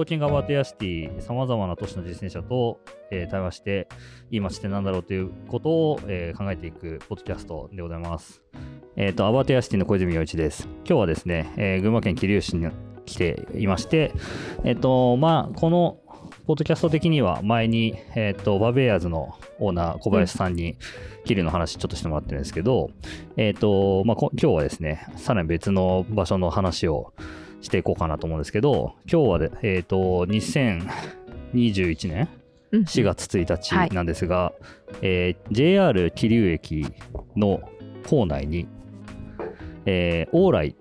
トーキングアバートヤシティ、さまざまな都市の実践者と、えー対話して、いい街ってなんだろうということを、えー考えていくポッドキャストでございます。えっ、と、アバートヤシティの小泉洋一です。今日はですね、えー群馬県桐生市に来ていまして、えっ、と、まあ、この、ポッドキャスト的には前に、えっとバベアーズのオーナー小林さんに桐生の話ちょっとしてもらってるんですけど、えっとまあ、今日はですねさらに別の場所の話をしていこうかなと思うんですけど今日はで、えっと2021年うん4月1日なんですが、えー JR 桐生駅の構内に、えー、オーライ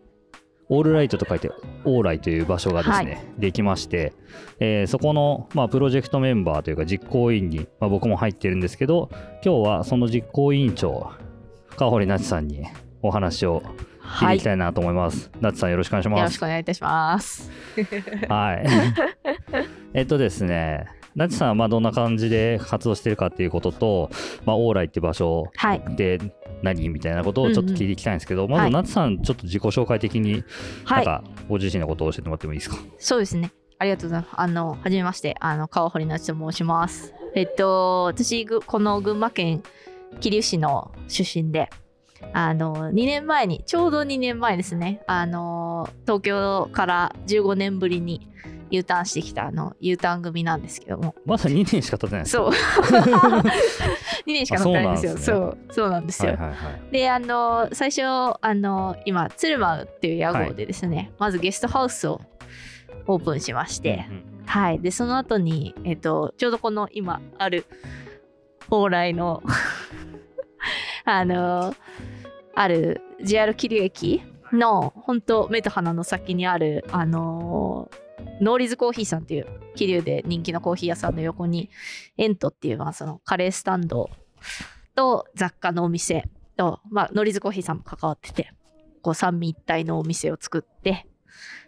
オールライトと書いてオーライという場所がですね、できまして、えーそこの、まあ、プロジェクトメンバーというか実行委員に、まあ、僕も入ってるんですけど今日はその実行委員長川堀那智さんにお話を聞いはい。ていきたいなと思います。那智さんよろしくお願いしよろします。くお願いいたします。はい。えっとですね、那智さんはまあどんな感じで活動してるかっていうことと、まあ、オーライって場所はい。で何？みたいなことをちょっと聞いていきたいんですけど、まはいず那智さんちょっと自己紹介的に、はい。なんかご自身のことを教えてもらってもいいですか？そうですね。ありがとうございます。あの、はじめまして、あの、川堀なちと申します。えっと、私、ぐこの群馬県桐生市の出身で、あの、2年前に、ちょうど2年前ですね、あの、東京から15年ぶりに U ターンしてきた、あの、U ターン組なんですけども、まだ2年しか経ってないですか？そう。2年しか乗ってないんですよ。あそそうう、そうなんですよ。はいはいはい。であの最初あの今鶴舞っていう屋号でですね、まずゲストハウスをオープンしまして、うんうんはいでその後にえっとちょうどこの今ある蓬莱のあのある JR 桐生駅の本当目と鼻の先にあるあのノーリズコーヒーさんっていう桐生で人気のコーヒー屋さんの横にエントっていう、まあ、そのカレースタンドと雑貨のお店と、まあ、ノリズコーヒーさんも関わっててこう三位一体のお店を作って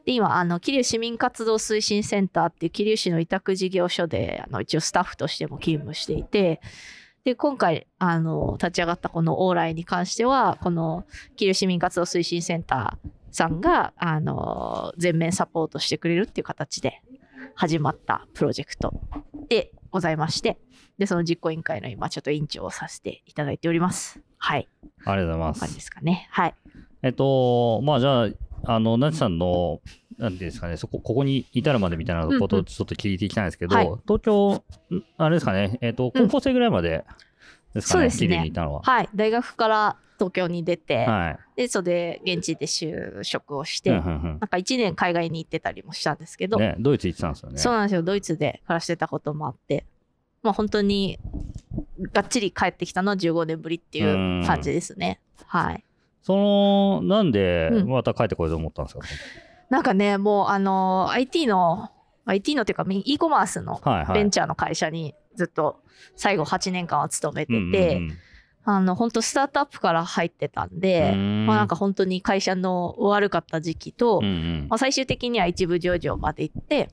で今あの桐生市民活動推進センターっていう桐生市の委託事業所であの一応スタッフとしても勤務していてで今回あの立ち上がったこのオーライに関してはこの桐生市民活動推進センターさんがあの全面サポートしてくれるっていう形で始まったプロジェクトでございましてでその実行委員会の今ちょっと委員長をさせていただいております。はい。ありがとうございます。感じで。すかね。はい。えっと、まあじゃあ、あの、なちさんの、なんていうんですかね、そこ、ここに至るまでみたいなことうんうん。をちょっと聞いていきたいんですけど、はい。東京、んあれですかね、えっと、高校生ぐらいまでですかね、そうですね。にいたのは。はい。大学から東京に出て、はい。でそれで現地で就職をして、うんうんなんか1年海外に行ってたりもしたんですけど、うんね、ドイツ行ってたんですよね。そうなんですよ。ドイツで暮らしてたこともあってまあ本当にがっちり帰ってきたのは15年ぶりっていう感じですね。はいその、なんで、うん。また帰ってこようと思ったんですか、なんかねもうあの IT の IT のっていうか e コマースの。ベンチャーの会社にずっと最後8年間は勤めてて、あの本当スタートアップから入ってたんで、ん。まあなんか本当に会社の悪かった時期と、うんうん。まあ、最終的には一部上場まで行って。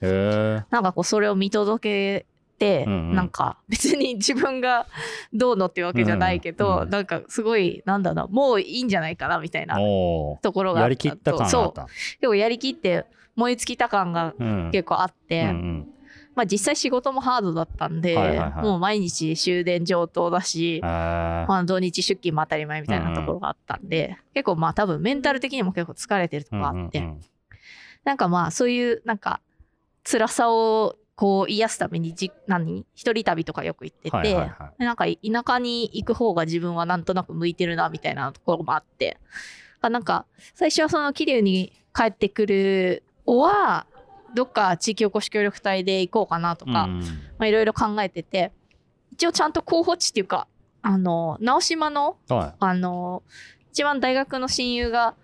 なんかこうそれを見届けて、うんうん。なんか別に自分がどうのっていうわけじゃないけど、うんうん。なんかすごいなんだろうもういいんじゃないかなみたいなところがあやりきった感そうった。結構やりきって燃え尽きた感がうん。結構あって、うんうん。まあ実際仕事もハードだったんで、はいはいはい。もう毎日終電上等だし、まあ、土日出勤も当たり前みたいなところがあったんで、結構まあ多分メンタル的にも結構疲れてるとこがあって、うんうんうん。なんかまあそういうなんか辛さをこう癒すためにじ何？一人旅とかよく行ってて、はいはいはい。でなんか田舎に行く方が自分はなんとなく向いてるなみたいなところもあって。あなんか最初はその桐生に帰ってくるおはどっか地域おこし協力隊で行こうかなとか、いろいろ考えてて一応ちゃんと候補地っていうかあの直島のはあの一番大学の親友が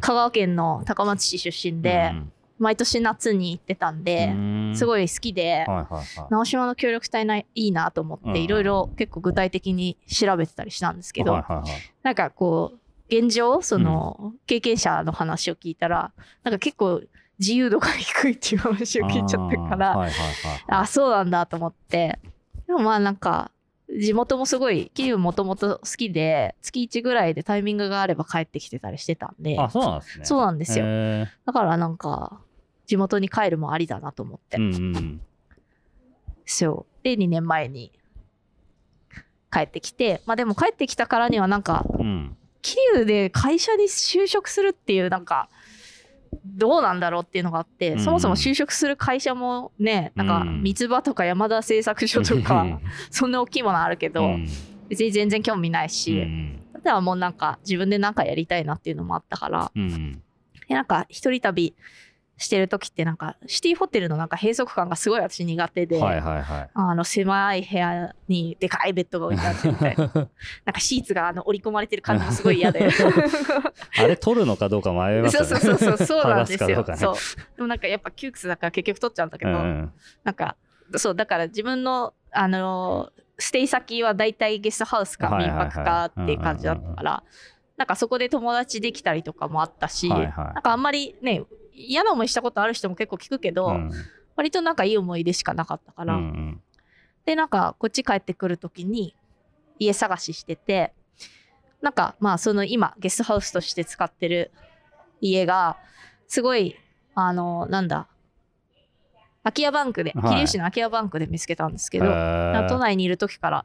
香川県の高松市出身で、うん毎年夏に行ってたんで、すい。ごい好きで、はいはいはい。直島の協力隊ないいなと思っうんていろいろ結構具体的に調べてたりしたんですけど、はいはいはいなんかこう現状その経験者の話を聞いたらなんか結構自由度が低いっていう話を聞いちゃったからあーはいはいはいあそうなんだと思ってでもまあなんか地元もすごい桐生もともと好きで月1ぐらいでタイミングがあれば帰ってきてたりしてたんであ、そうなんですね。そうなんですよへだからなんか地元に帰るもありだなと思って、うんうんそう。で2年前に帰ってきてまあでも帰ってきたからにはなんかうん。桐生で会社に就職するっていうなんかどうなんだろうっていうのがあって、うん。そもそも就職する会社もねなんかうん。三つ葉とか山田製作所とか、そんな大きいものあるけど、うん。別に全然興味ないうんし、あとはもうなんか自分で何かやりたいなっていうのもあったから。うん。でなんか一人旅してる時ってなんかシティホテルのなんか閉塞感がすごい私苦手で、はいはいはい。あの狭い部屋にでかいベッドが置いてあってみたいな。なんかシーツがあの織り込まれてる感じもすごい嫌で。あれ取るのかどうか迷いますね。うそうそうそうそうなんですよ。ねそう。でもなんかやっぱ窮屈だから結局取っちゃうんだけど、うんなんかそうだから自分のあのステイ先は大体ゲストハウスか民泊かっていう感じだったからなんかそこで友達できたりとかもあったし、はいはい。なんかあんまりね嫌な思いしたことある人も結構聞くけど、うん。割となんかいい思い出しかなかったから、うんうん。でなんかこっち帰ってくる時に家探ししててなんかまあその今ゲストハウスとして使ってる家がすごいあのなんだ空き家バンクではい。桐生市の空き家バンクで見つけたんですけど、都内にいる時から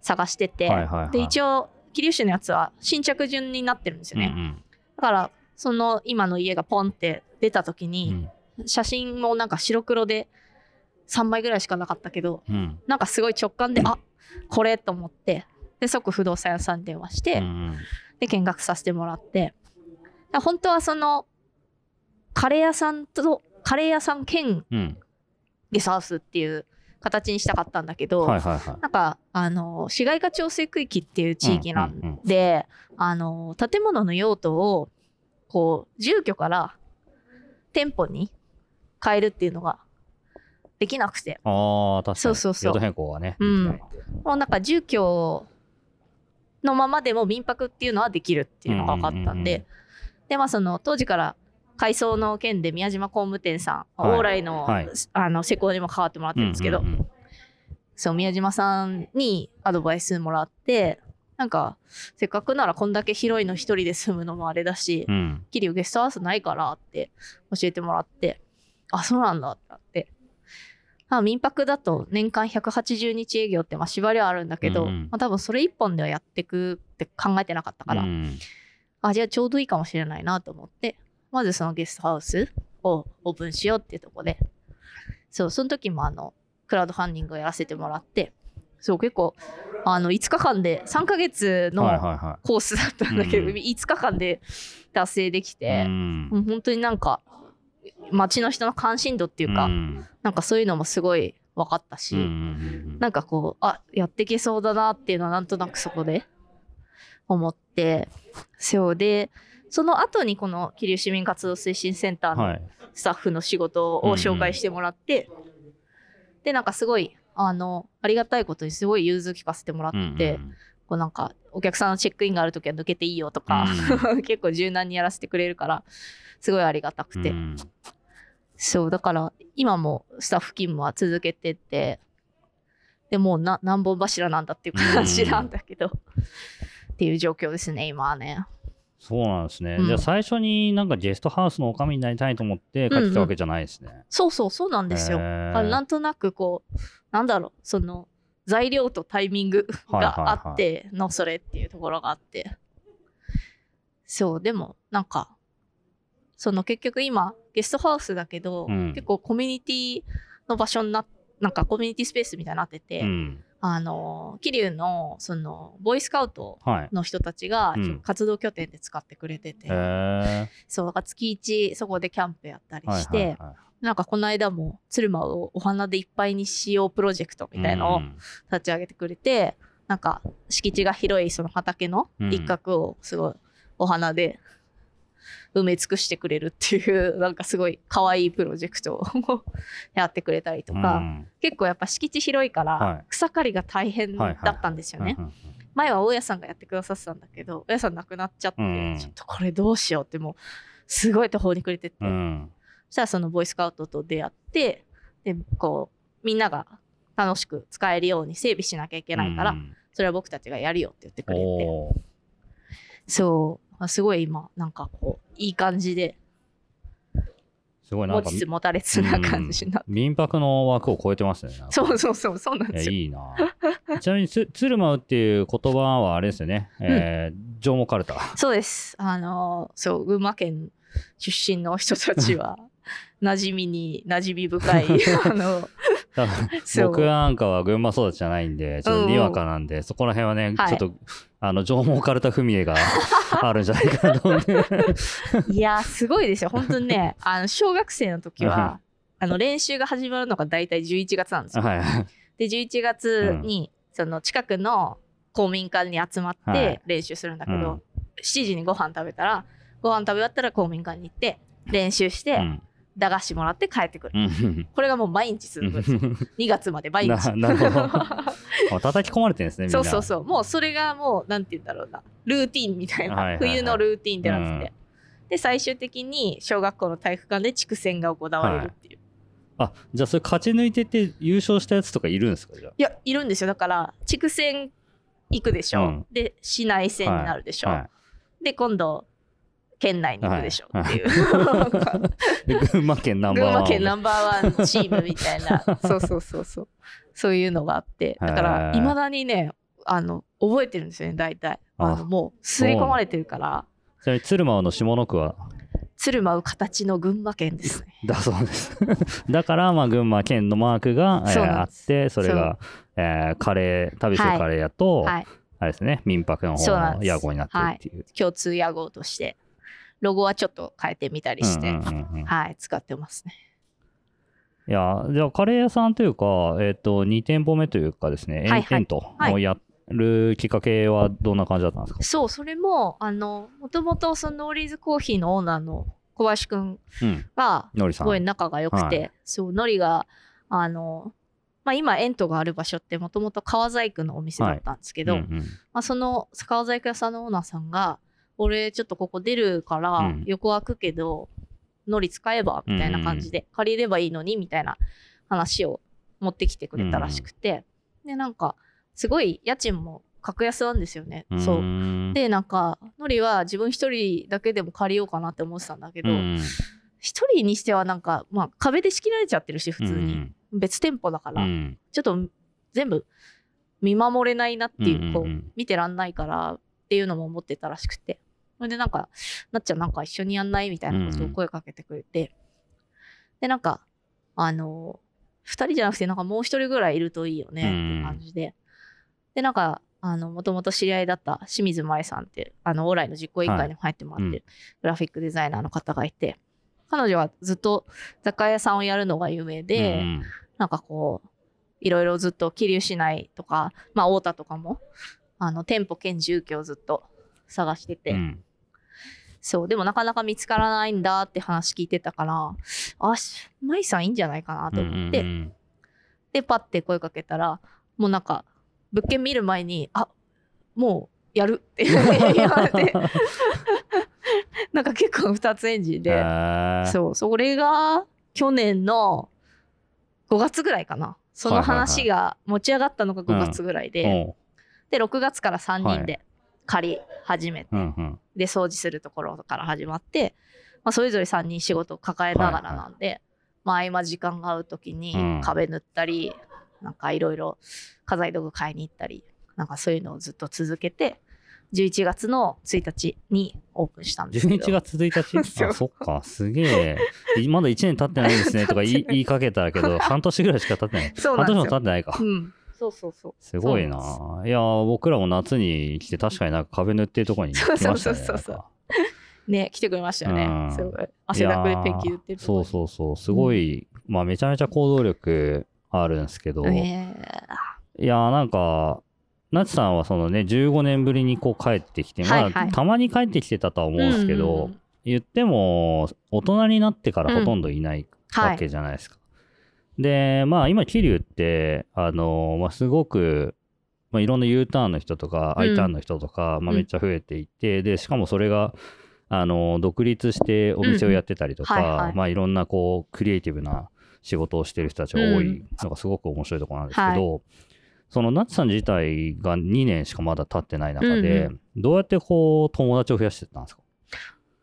探してて、はいはいはい。で一応桐生市のやつは新着順になってるんですよね、うん。だからその今の家がポンって出た時うん。に、写真もなんか白黒で3枚ぐらいしかなかったけどうん。なんかすごい直感であこれと思ってで即不動産屋さんに電話して、うんうん。で見学させてもらってだ本当はそのカレー屋さんとカレー屋さん兼うん。ゲストハウスっていう形にしたかったんだけど、はいはいはい。なんかあの市街化調整区域っていう地域なんうんうん。で、あの建物の用途をこう住居から店舗に変えるっていうのができなくて。ああ確かに。そうそうそう。用途変更はねうん。もうなんか住居のままでも民泊っていうのはできるっていうのが分かったんで、うんうんでまあその当時から改装の件で宮島工務店さん、はい。往来の,、はい。あの施工にも関わってもらってるんですけど、うんうんうん。そう宮島さんにアドバイスもらってなんかせっかくならこんだけ広いの一人で住むのもあれだし、うん。桐生ゲストハウスないからって教えてもらってあそうなんだってなって。あ民泊だと年間180日営業ってまあ縛りはあるんだけど、うんうん。まあ、多分それ一本ではやってくって考えてなかったから、うん。あじゃあちょうどいいかもしれないなと思ってまずそのゲストハウスをオープンしようっていうところで。そうその時もあのクラウドファンディングをやらせてもらってそう結構あの5日間で3ヶ月のはいはいはコースだったんだけど、うん5日間で達成できいて、うん。もう本当になんか街の人の関心度っていうか、うん。なんかそういうのもすごい分かったし、うんなんかこうあやっていけそうだなっていうのはなんとなくそこで思ってそうでその後にこの桐生市民活動推進センターのはい。スタッフの仕事を紹介してもらって、でなんかすごいあのありがたいことにすごい融通聞かせてもらって、うんうんこうなんかお客さんのチェックインがある時は抜けていいよとか、結構柔軟にやらせてくれるからすごいありがたくて、うん。そうだから今もスタッフ勤務は続けててでもうな何本柱なんだっていう感じなんだけど、っていう状況ですね今はねそうなんですね、うん。じゃあ最初になんかゲストハウスのおかみになりたいと思って帰ってきたわけじゃないですね。そうそうそうなんですよ、なんとなくこうなんだろうその材料とタイミングがあってのそれっていうところがあって。そうでもなんかその結局今ゲストハウスだけど、うん。結構コミュニティの場所にななんかコミュニティスペースみたいになってて、うんあの桐生のそのボーイスカウトはい。の人たちがうん。活動拠点で使ってくれてて、そうだから月1そこでキャンプやったりはいして、はいはい。なんかこの間も鶴間をお花でいっぱいにしようプロジェクトみたいのをうん。立ち上げてくれて、なんか敷地が広いその畑の一角をすごいお花で埋め尽くしてくれるっていうなんかすごい可愛いプロジェクトを やってくれたりとか、うん。結構やっぱ敷地広いかはら草刈りが大変だったんですよね。前は大家さんがやってくださってたんだけど大家さん亡くなっちゃって、うん。ちょっとこれどうしようってもうすごい途方に暮れてて、うん。そしたらそのボーイスカウトと出会ってでこうみんなが楽しく使えるように整備しなきゃいけないから、うん。それは僕たちがやるよって言ってくれて。そうあすごい今なんかこういい感じですごいなんか持ちつ持たれつな感じになって、民泊の枠を超えてますね。そうそうそうそうなんですよいいな。ちなみにつ、鶴舞うっていう言葉はあれですよね。えー、上毛かるた。そうですあのそう群馬県出身の人たちは 馴染みに馴染み深いあの 僕なんかは群馬育ちじゃないんで、ちょっとにわかなんで、そこら辺はね、はい。ちょっと、あの、上毛かるた踏み絵が あるんじゃないかなと思って。いやーすごいですよ。本当にねあの小学生の時はあの練習が始まるのが大体11月なんですよ。はい。で11月に、その近くの公民館に集まっはい。て練習するんだけど、うん。7時にご飯食べたらご飯食べ終わったら公民館に行って練習して、うん駄菓子もらって帰ってくる。うんこれがもう毎日続くんですよ。2月まで毎日。ななるほど あ叩き込まれてるんですね。そうそうそう。もうそれがもう、なんて言うんだろうな。ルーティンみたいな。はいはいはい冬のルーティンってなってて。うんで、最終的に小学校の体育館で地区戦が行われるっていう。あ、じゃあそれ勝ち抜いてって優勝したやつとかいるんですかじゃいや、いるんですよ。だから、地区戦行くでしょ。うんで、市内戦になるでしょ。あ。はで、今度、県内に行くでしょ。はいっていう。い。で群馬県ナンバーワン。群馬県ナンバーワンチームみたいな。そうそうそうそう。そういうのがあって。だから、いまだにね、あの、覚えてるんですよね、大体。ああのもう、吸い込まれてるから、ちなみに鶴舞の下の句は？鶴舞う形の群馬県ですね。だそうです。だから、まあ、群馬県のマークが、えーあって、それが、えーカレー、旅するカレー屋と、はい。あれですね、民泊の方の屋号になってるっていう。共通屋号として、ロゴはちょっと変えてみたりして、うんうんうんうん。はい、使ってますね。いや、じゃあ、カレー屋さんというか、えっ、と、2店舗目というかですね、はいはい。エントはい。をやるきっかけはどんな感じだったんですか、そう、それも、あの、もともとそのノーリーズコーヒーのオーナーの小林くんうん。が。すごい仲が良くて、はそう、のりが、あの、まあ、今、エントがある場所ってもともと革細工のお店だったんですけど、その革細工屋さんのオーナーさんが、俺ちょっとここ出るからうん。横開くけど、のり使えばみたいな感じで、借りればいいのにみたいな話を持ってきてくれたらしくて、で、なんか、すごい家賃も格安なんですよね。そう。で、なんか、のりは自分一人だけでも借りようかなって思ってたんだけど、うん。一人にしてはなんか、まあ壁で仕切られちゃってるし、普通に。うん。別店舗だから、うん。ちょっと全部見守れないなっていう、こう、うんうんうん。見てらんないからっていうのも思ってたらしくて。それでなんか、なっちゃんなんか一緒にやんないみたいなことを声かけてくれて。で、なんか、あの、二人じゃなくてなんかもう一人ぐらいいるといいよねっていう感じで。で、なんか、あの、もともと知り合いだった清水舞さんって、あの、オーライの実行委員会にも入ってもらってる、グラフィックデザイナーの方がいて、彼女はずっと雑貨屋さんをやるのが有名で、うんなんかこう、いろいろずっと桐生市内とか、まあ、太田とかも、あの、店舗兼住居をずっと探してて、うんそう、でもなかなか見つからないんだって話聞いてたから、あ、し舞さんいいんじゃないかなと思って、うんうんで、パッて声かけたら、もうなんか、物件見る前に、あ、もうやるって 言われて、なんか結構二つエンジンへで、ー。そう、それが去年の5月ぐらいかな。その話が持ち上がったのが5月ぐらいで、で、6月から3人で借り始めて、うんうんで、掃除するところから始まって、まあ、それぞれ3人仕事を抱えながらなんで、まあ、合間時間が合う時にうん壁塗ったり、なんかいろいろ家財道具買いに行ったり、なんかそういうのをずっと続けて、11月の1日にオープンしたんですけど。11月1日？あ、そっか、すげえ。いまだ1年経ってないですねとか言い 言いかけたけど、半年ぐらいしか経ってない。半年も経ってないかう。ん。そうそうそう。すごいな。いや、僕らも夏に来て、確かになんか壁塗ってるところに来ましたね。そうそうそうそうね、来てくれましたよね。うんすごい。汗だくでペンキ塗ってるそうそうそう。すごい、まあめちゃめちゃ行動力あるんですけど、う。ねいやーなんか、なちさんはそのね、15年ぶりにこう帰ってきて、まあ、はいはいたまに帰ってきてたとは思うんですけど、うん言っても、大人になってからほとんどいないわけじゃないですか。で、まあ今、桐生って、あのまあ、すごく、まあ、いろんな U ターンの人とか、うん。I ターンの人とか、まあ、うん。めっちゃ増えていて、で、しかもそれが、あの独立してお店をやってたりとか、うんうん。はいはい。まあいろんなこう、クリエイティブな仕事をしてる人たちが多い。のがすごく面白いところなんですけど、そのナッツさん自体が2年しかまだ経ってない中で、うんどうやってこう友達を増やしてったんですか？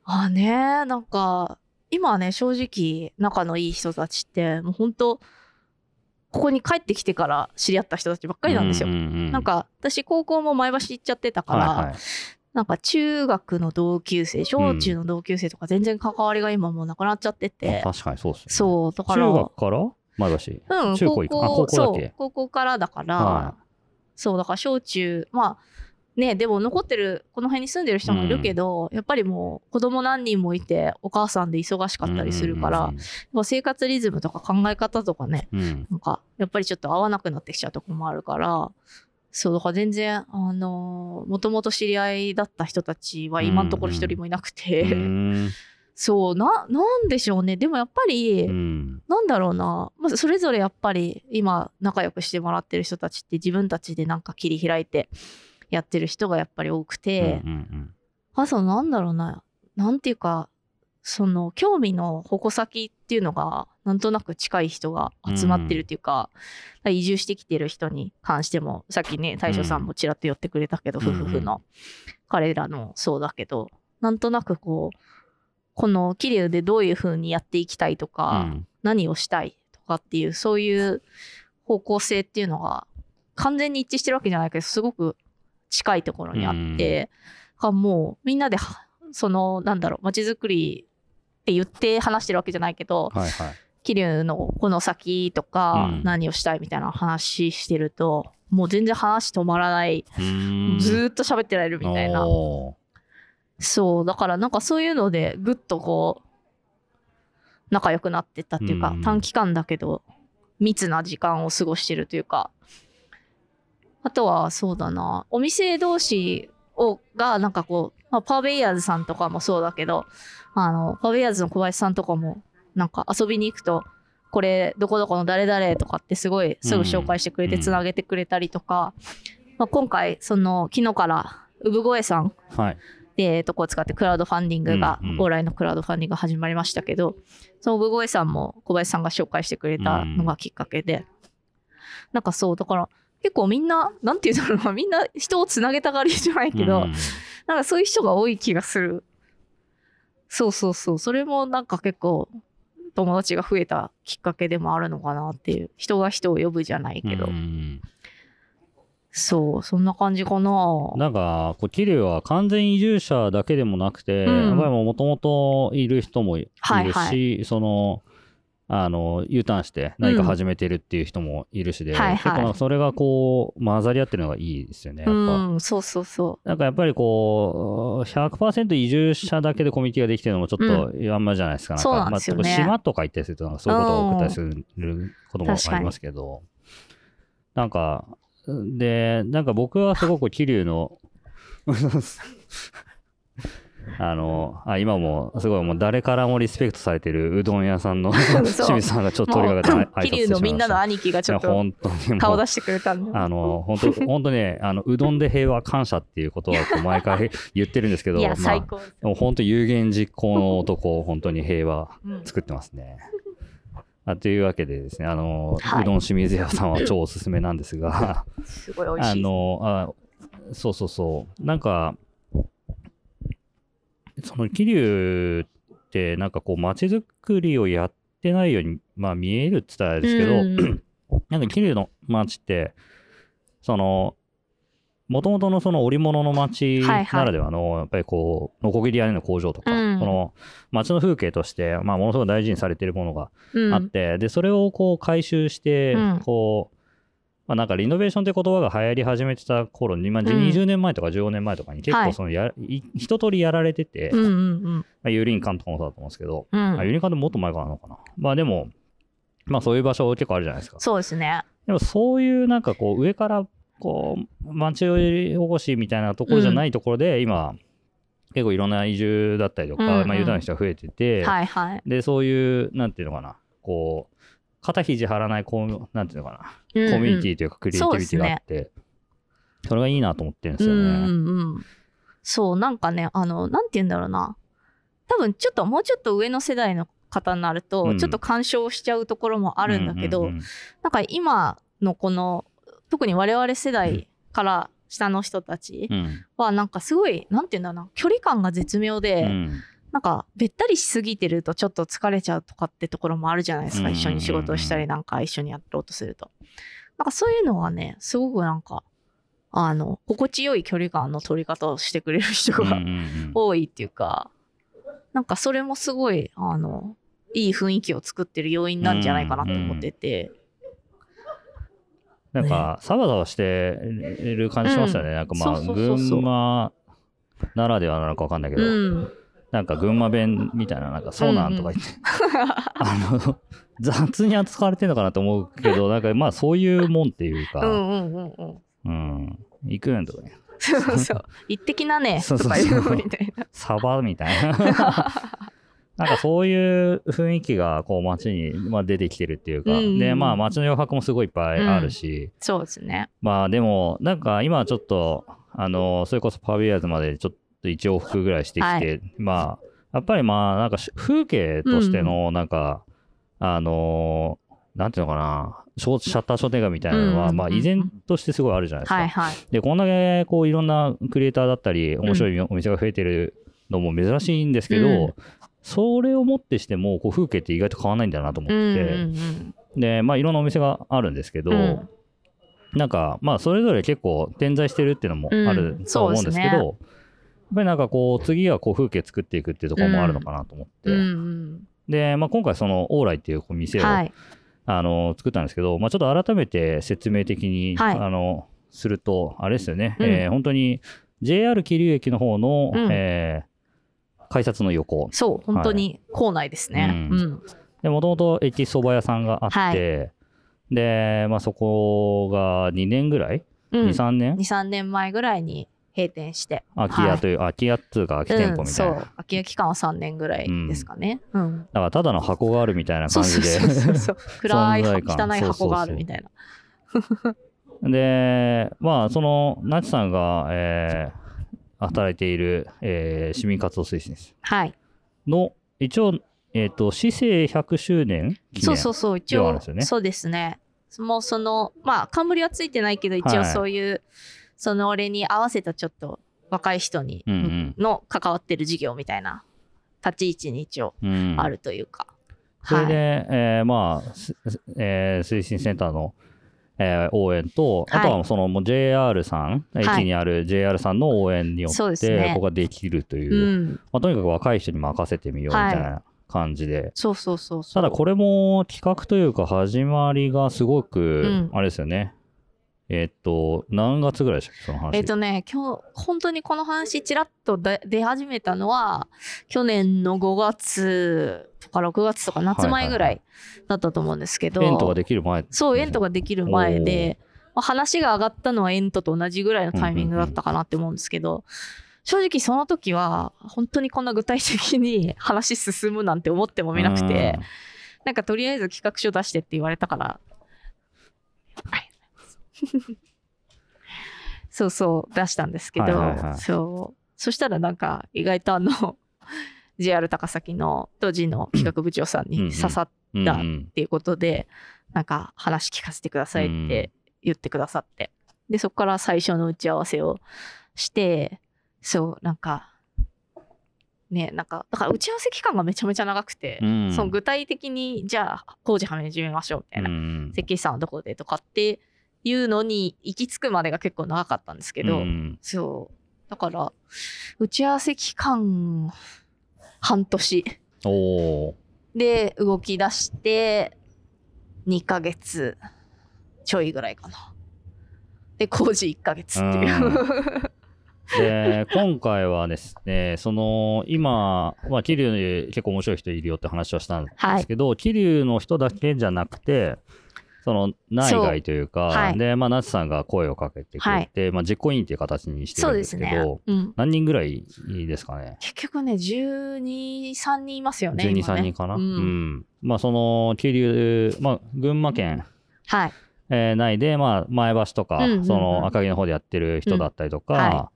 あねなんか今はね正直仲のいい人たちってもう本当ここに帰ってきてから知り合った人たちばっかりなんですよ。ううなんか私高校も前橋行っちゃってたから、はいはい。なんか中学の同級生小中の同級生とか全然関わりが今もうなくなっちゃってて、確かにそうっすね。そうだから中学から？前橋？うん、中高行く？あ高校そうけ高校からだから、はそうだから小中まあねでも残ってるこの辺に住んでる人もいるけど、やっぱりもう子供何人もいてお母さんで忙しかったりするから、うん生活リズムとか考え方とかねうん。うんなんかやっぱりちょっと合わなくなってきちゃうとこもあるからそうだから全然あのもともと知り合いだった人たちは今のところ一人もいなくて、うん。そうななんでしょうね。でもやっぱり、うん。なんだろうな、まあ、それぞれやっぱり今仲良くしてもらってる人たちって自分たちでなんか切り開いてやってる人がやっぱり多くて、うんうんあとなんだろうな。なんていうかその興味の矛先っていうのがなんとなく近い人が集まってるっていうか、移住してきてる人に関してもさっきね大将さんもちらっと寄ってくれたけど、うん夫婦の彼らのそうだけどなんとなくこうこの桐生でどういう風にやっていきたいとか、うん。何をしたいとかっていうそういう方向性っていうのが完全に一致してるわけじゃないけどすごく近いところにあって、がもうみんなではそのなんだろう街づくりって言って話してるわけじゃないけどはいはい。桐生のこの先とかうん。何をしたいみたいな話してると、もう全然話止まらない、うん。ずーっと喋ってられるみたいな。おそうだからなんかそういうのでぐっとこう仲良くなってったっていうか、うん。短期間だけど密な時間を過ごしてるというかあとはそうだな。お店同士をがなんかこう、まあ、パーベイヤーズさんとかもそうだけどあのパーベイヤーズの小林さんとかもなんか遊びに行くとこれどこどこの誰々とかってすごいすぐ紹介してくれてうんつなげてくれたりとか、まあ、今回その昨日から産声さんーはい。でとこを使ってクラウドファンディングが、うんうん。往来のクラウドファンディングが始まりましたけどその産声さんも小林さんが紹介してくれたのがきっかけで、なんかそうだから結構みんななんていうんだろうな。みんな人をつなげたがりじゃないけど、うん。なんかそういう人が多い気がする。そうそうそうそれもなんか結構友達が増えたきっかけでもあるのかなっていう。人が人を呼ぶじゃないけど、うん。そうそんな感じかな。なんか、こう、桐生は完全移住者だけでもなくて、うん。やっぱりもともといる人もいるし、はいはい。その、あの、U ターンして何か始めてるっていう人もいるしで、はいはい。結構なんかそれがこう、混ざり合ってるのがいいですよね、やっぱ。うんそうそうそなんかやっぱりこう、100%移住者だけでコミュニティができてるのもちょっとあん。まじゃないですか。なんか。そうなんですよね。まあ、島とか行ったりすると、なんかそういうことが多かったりすることもありますけど、なんか、で、なんか僕はすごく桐生の、あの、あ今もすごいもう誰からもリスペクトされてるうどん屋さんの 清水さんがちょっと通りがかって挨拶して桐生のみんなの兄貴がちょっと顔出してくれたんで。あの、本当本当ね、あの、うどんで平和感謝っていうことは毎回 言ってるんですけど、いや、まあ最高です。でも本当有言実行の男、本当に平和うん作ってますね。あというわけでですね、あの、はいうどん清水屋さんは超おすすめなんですが、すごい美味あしい。のあ、そうそうそう、なんか、その桐生ってなんかこう街づくりをやってないように、まあ見えるって言ったらあれですけど、うん。なんか桐生の街って、その、もともとのその織物の街はいはい。ならではの、やっぱりこう、ノコギリ屋根の工場とか、うん。その街の風景として、まあ、ものすごい大事にされているものがうん。あって、で、それをこう回収して、うん。こう、まあ、なんかリノベーションって言葉が流行り始めてた頃に、まあ、うん20年前とか15年前とかに結はい構そのや、い一通りやられてて、うんうんうんまあ、有林館とかもそうだと思うんですけど、うんあ有林館でももっと前からなのかな。まあでも、まあそういう場所結構あるじゃないですか。そうですね。でもそういうなんかこう上からこう町おこしみたいなところじゃないところで今結構いろんな移住だったりとか、うんうんまあ、ーンの人が増えてて、はいはい。でそういうなんていうのかなこう肩肘張らないこうなんていうのかな、うんうん。コミュニティというかクリエイティビティがあって。そ,、れがいいなと思ってるんですよね。うんうん。うん。そう、なんかね、あの、なんて言うんだろうな。多分ちょっともうちょっと上の世代の方になると、うん。ちょっと干渉しちゃうところもあるんだけど、うんうんうんなんか今のこの、特に我々世代から下の人たちうん。は、なんかすごい、なんて言うんだろうな、距離感が絶妙で、うんなんかべったりしすぎてるとちょっと疲れちゃうとかってところもあるじゃないですか、一緒に仕事をしたりなんか一緒にやろうとすると。なんかそういうのはねすごくなんかあの心地よい距離感の取り方をしてくれる人が、多いっていうか。なんかそれもすごいあのいい雰囲気を作ってる要因なんじゃないかなと思ってて、なんか、サバサバしてる感じしますよね。なんかまあ、群馬ならではなのかわかんないけど、うん、なんか群馬弁みたいな、なんか、そうなんとか言って、あの、雑に扱われてるのかなと思うけど、なんかまあ、そういうもんっていうか、うんうんうんうん。うん、行くんとかね、そうそう 行ってきなね。そうそうとか言うみたいな。サバみたいな。なんかそういう雰囲気がこう街に、まあ、出てきてるっていうか、うんうんでまあ街の余白もすごいいっぱいあるし、そうですね。まあでもなんか今はちょっとあのそれこそパビアーズまでちょっと1往復ぐらいしてきて、はまあやっぱりまあなんかし風景としてのなんか、あのなんていうのかなシャッター商店街みたいなのは、うんまあ依然としてすごいあるじゃないですか。はいはい。でこんだけこういろんなクリエイターだったり面白いお店が増えてるのも珍しいんですけど、うん。それをもってしてもこう風景って意外と変わらないんだなと思っうんてて、うん。でまあいろんなお店があるんですけど、うん。なんかまあそれぞれ結構点在してるっていうのもあるうん。とは思うんですけど、そうでやっぱりなんかこう次はこう風景作っていくっていうところもあるのかなと思って、うんうんで、まあ、今回そのオーライっていう店を、はい。あの作ったんですけど、まあ、ちょっと改めて説明的に、はい。あのするとあれですよね、うん。えー本当に JR 桐生駅の方の、うん。えー改札の横。そう本当に構内ですね、もともと駅そば屋さんがあって、で、まあ、そこが2年ぐらい、うん、23年？23年前ぐらいに閉店して。空き家という、空き家っつうか空き店舗みたいな、うん、そう。空き家期間は3年ぐらいですかね、うん。だからただの箱があるみたいな感じで。暗い汚い箱があるみたいな。でまあそのナチさんが、えー働いている、えー市民活動推進ですはい。の一応、えー、と市政100周年記念そうそうそう。一応ね。そうですね。もうそのまあ冠はついてないけど一応はい。そういう、その俺に合わせたちょっと若い人に、うんうん。の関わってる事業みたいな立ち位置に一応うん。あるというか、それで、はい。えーまあ、すえー推進センターの、えー応援と、はい。あとはそのもう JR さん、はい。駅にある JR さんの応援によって、ね。ここができるという、うん。まあ、とにかく若い人に任せてみようみたいな感じで、そうそうそうそう。ただこれも企画というか始まりがすごく、うん。あれですよね。えーっと、何月ぐらいでしたっけ、その話？えっ、とね、今日、本当にこの話、ちらっと出出始めたのは、去年の5月とか6月とか夏前ぐらいだったと思うんですけど、エントができる前。そう、エントができる前で、まあ、話が上がったのはエントと同じぐらいのタイミングだったかなって思うんですけど、正直その時は、本当にこんな具体的に 話進むなんて思ってもみなくて、なんかとりあえず企画書出してって言われたから、ありがとうござい そうそう、出したんですけど、はいはいはい。そう。そしたらなんか意外とあの、JR 高崎の当時の企画部長さんに刺さっうんだうんっていうことで、なんか話聞かせてくださいって言ってくださって。で、そこから最初の打ち合わせをして、そう、なんか、ね、なんか、だから打ち合わせ期間がめちゃめちゃ長くて、うん。その具体的に、じゃあ工事始めましょうみたいな、うん設計士さんはどこでとかっていうのに行き着くまでが結構長かったんですけど、うんそう。だから、打ち合わせ期間、半年で動き出して、2ヶ月ちょいぐらいかな。で、工事1ヶ月っていう。で今回はですねその今、まあ、桐生に結構面白い人いるよって話をしたんですけど、桐生の人だけじゃなくてその内外というかはい。で、まあ、夏さんが声をかけてくれて、まあ、実行委員っていう形にしてそるんですけど。うん。何人ぐらいですかね？結局ね、12、3人いますよね。12、今ね。3人かな、ううん。んまあその桐生、まあ、群馬県、はい。えー内で、まあ、前橋とか、うんうんうん。その赤城の方でやってる人だったりとか、うんは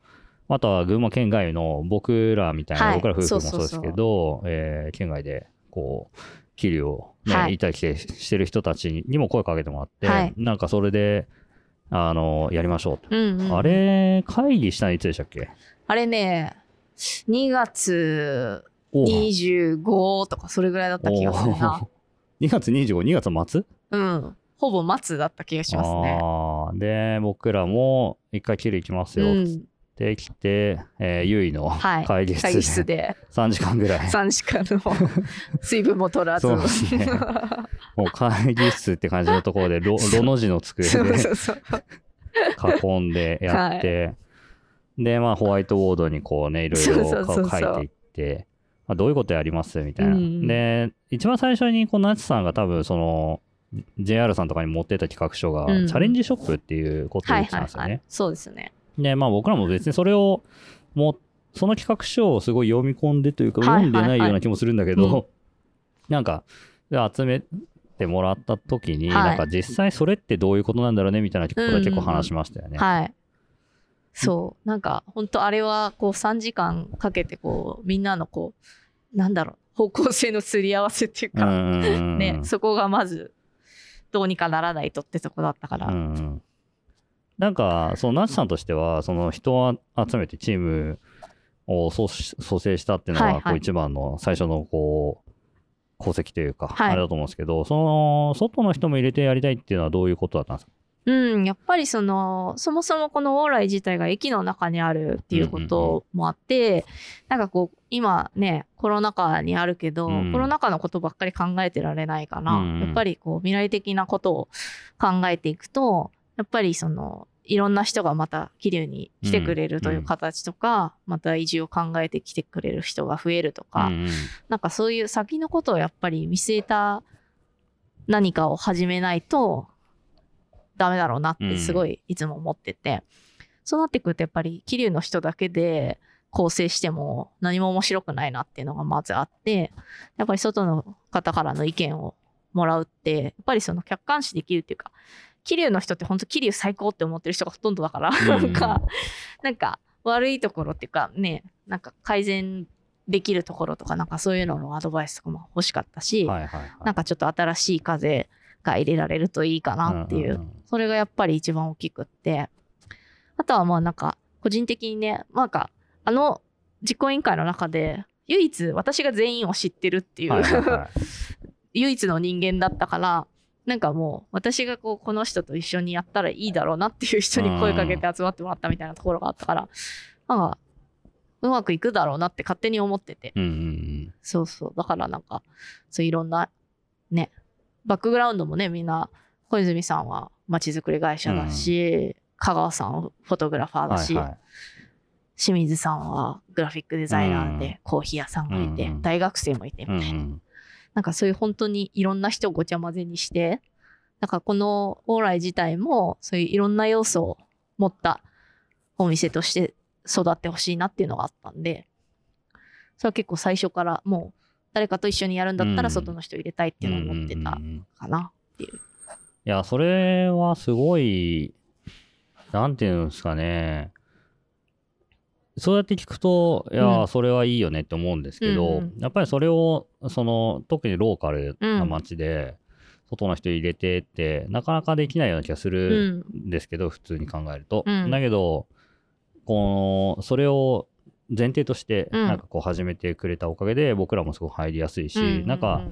あとは群馬県外の僕らみたいな、はい。僕ら夫婦もそうですそうそうそう。けど、えー県外でこう桐生を、ねはい行ったり来たりしてる人たちにも声かけてもらって、はいなんかそれであのやりましょうと、うん、うん。あれ会議したのいつでしたっけ？あれね、2月お25とかそれぐらいだった気がするな。2月25、2月末？うん。ほぼ末だった気がしますね。で、僕らも一回桐生行きますよ。うん。で、来て、えー、ゆいのはい。会議室会議室でで3時間ぐらい。3時間の水分も取らず。そうですねもう会議室って感じのところで、ロロの字の机で。囲んでやって、で、まあ、ホワイトボードにこうね、いろいろ書いていって、まあ、どういうことやりますみたいな。うんで、一番最初に、こう、ナチさんが多分、その、JR さんとかに持ってった企画書が、うんチャレンジショップっていうことをはい言ってたんですよね。はいはい。そうですね。で、まあ僕らも別にそれを、もう、その企画書をすごい読み込んでというか、読んでないような気もするんだけど、うんなんか、で集めてもらった時に、はいなんか実際それってどういうことなんだろうねみたいなことは結構話しましたよね。はい。そう。なんか、本当あれは、こう、3時間かけて、こう、みんなの、こう、なんだろう、方向性のすり合わせっていうか、ね、そこがまず、どうにかならないとってとこだったから。うんうんなんか、そのナチさんとしては、その人を集めてチームを組組成したっていうのが、こう一番の最初のこう、功績というか、はい。あれだと思うんですけど、その、外の人も入れてやりたいっていうのはどういうことだったんですか？うん、やっぱりその、そもそもこの往来自体が駅の中にあるっていうこともあって、なんかこう、今ね、コロナ禍にあるけど、うん。コロナ禍のことばっかり考えてられないかな。うんやっぱりこう、未来的なことを考えていくと、やっぱりその、いろんな人がまた桐生に来てくれるという形とか、また移住を考えてきてくれる人が増えるとか、うんうん。なんかそういう先のことをやっぱり見据えた何かを始めないとダメだろうなってすごいいつも思ってて、そうなってくるとやっぱり桐生の人だけで構成しても何も面白くないなっていうのがまずあって、やっぱり外の方からの意見をもらうって、やっぱりその客観視できるっていうか、桐生の人って本当桐生最高って思ってる人がほとんどだから、うん。なんか、なんか悪いところっていうかね、なんか改善できるところとか、なんかそういうののアドバイスとかも欲しかったし、はいはいはい。なんかちょっと新しい風が入れられるといいかなっていう、んんん。それがやっぱり一番大きくって、あとはまあなんか個人的にね、なんかあの実行委員会の中で唯一私が全員を知ってるっていう、はいはいはい。唯一の人間だったから、なんかもう私がこうこの人と一緒にやったらいいだろうなっていう人に声かけて集まってもらったみたいなところがあったから、なんかうまくいくだろうなって勝手に思ってて。うんうんうんそうそう。だからなんか、そういろんな、ね、バックグラウンドもね、みんな、小泉さんは街づくり会社だし、香川さんはフォトグラファーだし、はいはい清水さんはグラフィックデザイナーで、うんコーヒー屋さんがいて、うんうん大学生もいてみたいな。うんうんなんかそういう本当にいろんな人をごちゃ混ぜにして、なんかこの往来自体もそういういろんな要素を持ったお店として育ってほしいなっていうのがあったんで、それは結構最初からもう誰かと一緒にやるんだったうんら外の人入れたいっていうのを思ってたうんうんうんかな。いや、それはすごい、なんていうんですかね。そうやって聞くと、いや、うん。それはいいよねって思うんですけど、うんうん。やっぱりそれを、その、特にローカルな街で、外の人入れてって、なかなかできないような気がすうるん。ん。ですけど、普通に考えると。うん。だけど、この、それを前提として、うん。なんかこう始めてくれたおかげで、僕らもすごく入りやすいし、ううなんか、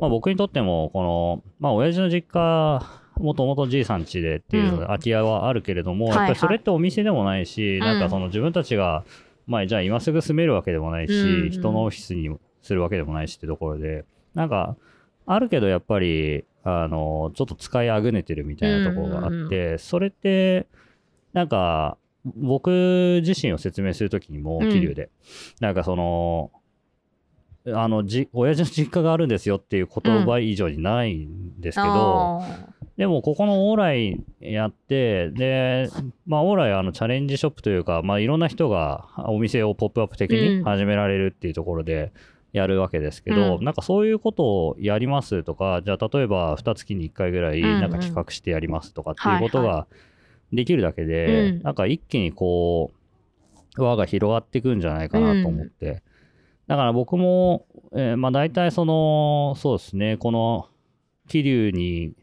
まあ、僕にとっても、この、まあ、親父の実家、もともとじいさん家でっていう空き家はあるけれども、やっぱりそれってお店でもないし、なんかその自分たちが、まあ、じゃあ今すぐ住めるわけでもないし、人のオフィスにするわけでもないしってところで、なんか、あるけどやっぱり、あの、ちょっと使いあぐねてるみたいなところがあって、うんそれって、なんか、僕自身を説明するときにも、うん。桐生で、なんかその、あの、じ、親父の実家があるんですよっていう言葉以上にないんですけど、あーでもここのオーライやって、で、まあオーライはあのチャレンジショップというか、まあいろんな人がお店をポップアップ的うん。に始められるっていうところでやるわけですけど、うん。なんかそういうことをやりますとか、じゃあ例えば2月に1回ぐらいうんうん。なんか企画してやりますとかっていうことはいができるだけで、うん。なんか一気にこう、輪が広がっていくんじゃないかなと思って。だから僕も、えーまあ大体その、そうですね、この桐生に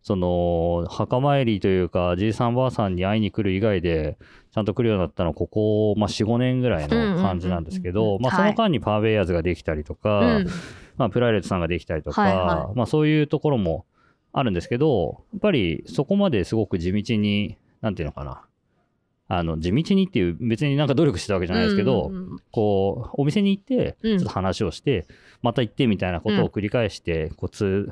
その墓参りというかじいさんばあさんに会いに来る以外でちゃんと来るようになったのはここ、まあ、45年ぐらいの感じなんですけどまあそはいの間にパーベイヤーズができたりとか、うん。まあ、プライレートさんができたりとか、はいはまあ、そういうところもあるんですけどやっぱりそこまですごく地道になんていうのかなあの地道にっていう別になんか努力してたわけじゃないですけど、うんうんこうお店に行ってうん。ちょっと話をして、また行ってみたいなことを繰り返して、こうつ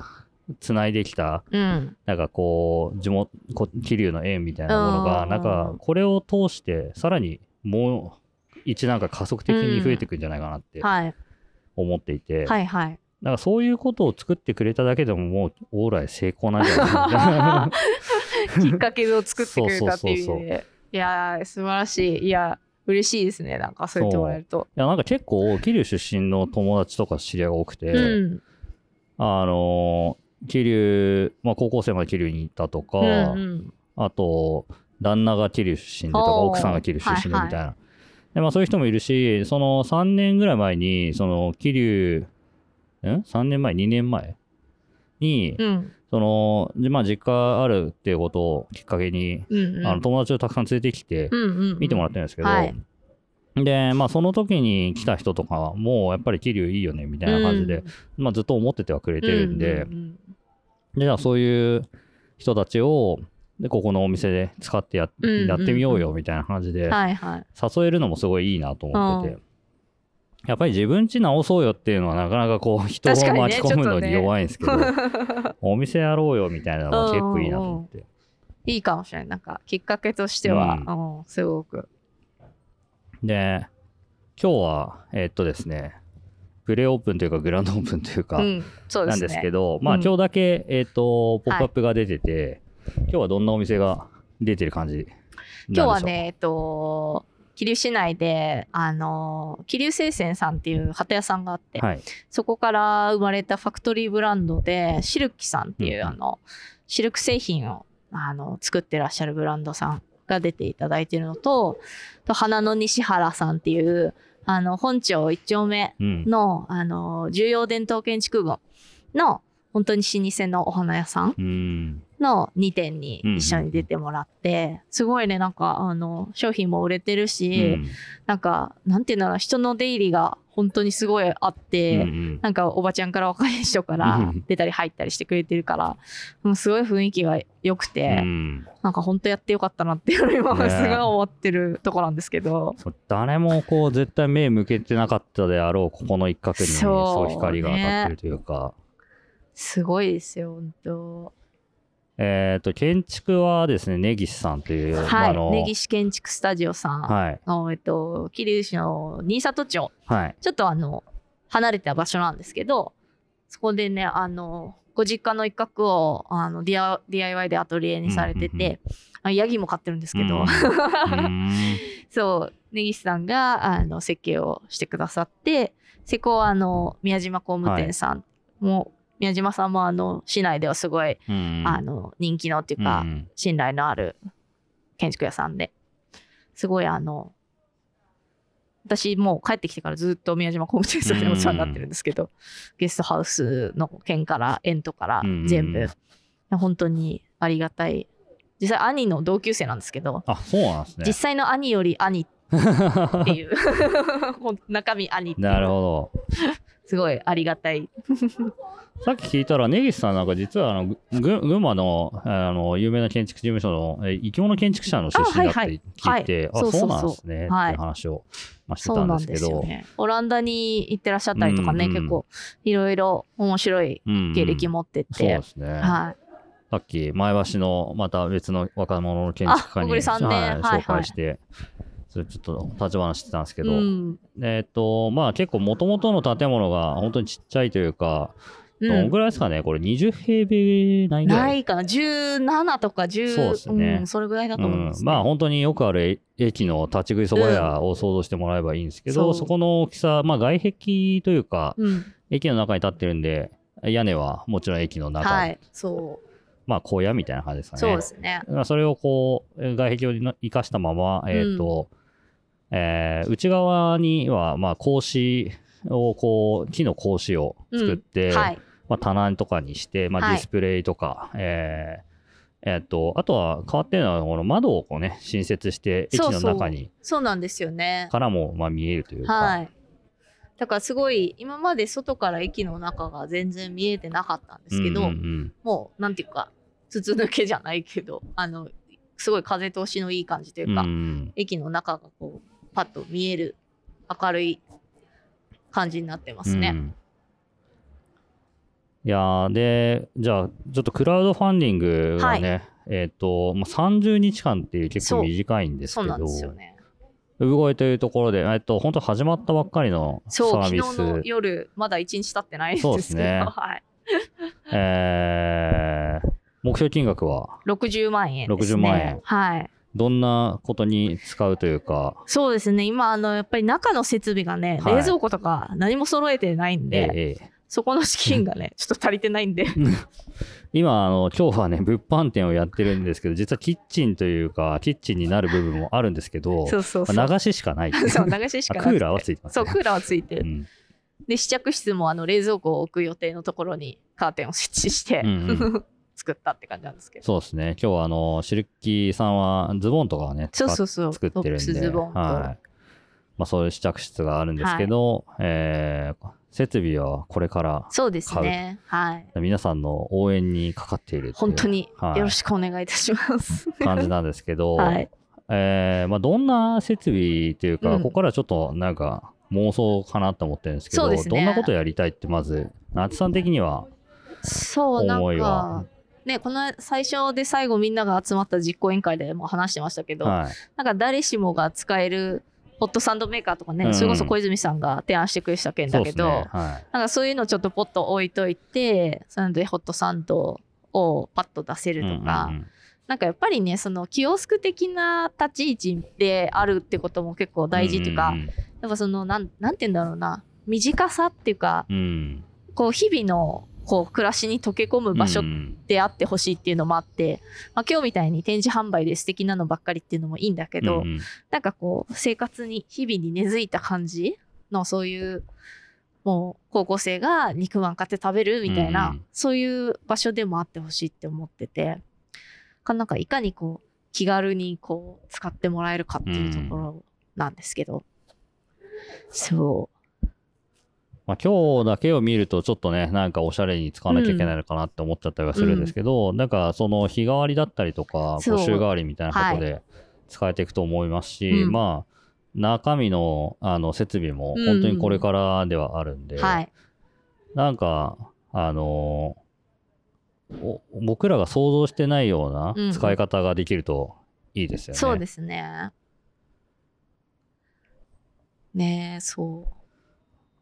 つないできたうん。なんかこう地元こ桐生の縁みたいなものがうんなんかこれを通してさらにもう一なんか加速的に増えていくんじゃないかなってはい。思っていて、はいはい。だからそういうことを作ってくれただけでももうオーライ成功なんじゃないかな。きっかけを作ってくれたっていう。意味そうそうそう。でいやー素晴らしい。いや嬉しいですね。なんかそう言ってもらえると。いやなんか結構桐生出身の友達とか知り合いが多くて、うん。あの桐生、まあ、高校生まで桐生に行ったとか、うんうん。あと旦那が桐生出身でとか奥さんが桐生出身ではいみたいな、でまあ、そういう人もいるしその3年ぐらい前にその桐生ん？3年前？2年前？に、うんそのでまあ実家あるっていうことをきっかけに、うんうん。あの友達をたくさん連れてきてうんうんうん。見てもらってるんですけど、はい。でまあその時に来た人とかはもうやっぱり桐生いいよねみたいな感じで、まあ、ずっと思っててはくれてるんで、うんうん。でじゃあそういう人たちをでここのお店で使ってや,、うんうんうん。やってみようよみたいな感じで誘えるのもすごいいいなと思ってて、やっぱり自分家直そうよっていうのはなかなかこう 人を巻き込むのに弱いんですけど、お店やろうよみたいなのは結構いいなと思って。いいかもしれない。なんかきっかけとしては、うん。うんすごく。で今日はえーっとですねプレオープンというかグランドオープンというか、うんね。なんですけど、まあうん今日だけ、えーっとポップアップが出てて、今日はどんなお店が出てる感じ今日はねえっと桐生市内であの桐生製船さんっていう旗屋さんがあって、はい。そこから生まれたファクトリーブランドでシルキさんっていう、あのシルク製品をあの作ってらっしゃるブランドさんが出ていただいてるのとと花の西原さんっていうあの本町一丁目うん。のあの重要伝統建築群の本当に老舗のお花屋さんの2店に一緒に出てもらって、すごいねなんかあの商品も売れてるし、うん。なんかなんていうんだろう人の出入りが本当にすごいあって、うんうんなんかおばちゃんから若い人かうらん出たり入ったりしてくれてるから、もうすごい雰囲気が良くて、うん。なんか本当やってよかったなっていうのを今ねすごい思ってるとこなんですけど、そう誰もこう絶対目向けてなかったであろうここの一角にすそう光が当たってるというか。すごいですよ本当。えっ、と建築はですね根岸さんという、まあはい、根岸建築スタジオさんはい。の、えっと、桐生市の新里町。はい。ちょっとあの離れた場所なんですけどそこでねあのご実家の一角をあの DI DIY でアトリエにされてうんうんヤギも飼ってるんですけど、うんうん。そう。根岸さんがあの設計をしてくださって施工はあの宮島工務店さんも、宮島さんもあの市内ではすごい、うん。あの人気のっていうか、うん。信頼のある建築屋さんですごいあの私もう帰ってきてからずっと宮島工務店さんでお世話になってるんですけど、ゲストハウスの件からエントからうん。全部、本当にありがたい。実際兄の同級生なんですけど、あそうなんですね。実際の兄より兄っていう。中身兄っていう。なるほどすごいありがたい。さっき聞いたら根岸さんなんか実はあの群馬のあの有名な建築事務所のえ生き物建築者の出身だって聞いてあ,、はいそうそうそうそうなんですね、はい。っていう話を、まあ、してそうなんたんですけどねオランダに行ってらっしゃったりとかね、うんうん結構いろいろ面白いうんうん経歴持ってそうて、ですね、はい。さっき前橋のまた別の若者の建築家に、栗さんね。はいはいはい。紹介して、それちょっと立ち話してたんですけど、うん。えっ、とまあ結構もともとの建物が本当にちっちゃいというか、うん。どのぐらいですかねこれ？20平米ないぐらないいかな？17とか10そうですね。ん、それぐらいだと思います、うん、まあ本当によくあるえ駅の立ち食いそば屋を想像してもらえばいいんですけど、そう。そこの大きさ、まあ、外壁というかうん、駅の中に立ってるんで屋根はもちろん駅の中、はいそう。まあ小屋みたいな感じですかね。そうですね。まあそれをこう外壁を生かしたまま、えーとえー内側にはまあ格子をこう木の格子を作って、はい。ままあ、棚とかにして、まあ、はい。ディスプレイとか、えーえーっとあとは変わってるのはこの窓をこうね新設して駅の中にそうなんですよね。からもまあ見えるというか、はい。だからすごい今まで外から駅の中が全然見えてなかったんですけど、うんうんもうなんていうか筒抜けじゃないけどあのすごい風通しのいい感じというか、うんうん。駅の中がこうパッと見える明るい感じになってますね。うんいやーでじゃあちょっとクラウドファンディングがね、えっ、と、まあ、30日間っていう結構短いんですけど。産声というところで、えっと、本当始まったばっかりのサそう昨ービス日の夜まだ1日経ってないんですけど、そうですねはい、えー目標金額は？60万円ですね。60万円はい。どんなことに使うというか、そうですね。今、あの、やっぱり中の設備がね、はい。冷蔵庫とか何も揃えてないんで、ええええ。そこの資金がね、ちょっと足りてないんで。今あの今日はね物販店をやってるんですけど実はキッチンというかキッチンになる部分もあるんですけどそうそうそう。まあ流ししかない。そう、流ししかなくてあクーラーはついてますそう、ねクーラーはついてる。うん。で、試着室もあの冷蔵庫を置く予定のところにカーテンを設置して、うんう作ったって感じなんですけど。そうですね今日はあのシルキーさんはズボンとかをねそうそうそう。作ってるんでズボンと。はいまあ、そういう試着室があるんですけど、えー設備はこれからそうですね。はい。皆さんの応援にかかっている本当にはいよろしくお願いいたします。感じなんですけど、はい。えーまあ、どんな設備というか、うんここからちょっとなんか妄想かなと思ってるんですけどねどんなことやりたいってまず夏さん的にはそう、なん思いは？か、ね、この最初で最後みんなが集まった実行委員会でも話してましたけど、はい。なんか誰しもが使えるホットサンドメーカーとかね、うん。それこそ小泉さんが提案してくれた件だけど、ね。はい。なんかそういうのちょっとポッと置いといて、それでホットサンドをパッと出せるとか、うんうんうん。なんかやっぱりね、そのキオスク的な立ち位置であるってことも結構大事っていうか、んんやっぱそのなん、なんて言うんだろうな、短さっていうか、うんうん。こう日々のこう暮らしに溶け込む場所うん。であってほしいっていうのもあって、まあ、今日みたいに展示販売で素敵なのばっかりっていうのもいいんだけど、うんうん。なんかこう生活に日々に根付いた感じのそういうもう高校生が肉まん買って食べるみたいな、うん。うんそういう場所でもあってほしいって思っててかなんかいかにこう気軽にこう使ってもらえるかっていうところなんですけど、そまあ、今日だけを見るとちょっとねなんかおしゃれに使わなきゃいけないのかなって思っちゃったりはするんですけど、なんかその日替わりだったりとかそう。募集代わりみたいなことで使えていくと思いますし、うん。まあ中身のあの設備も本当にこれからではあるんで、うはい。なんかあのお僕らが想像してないよううんな使い方ができるといいですよね。そうですねねえそう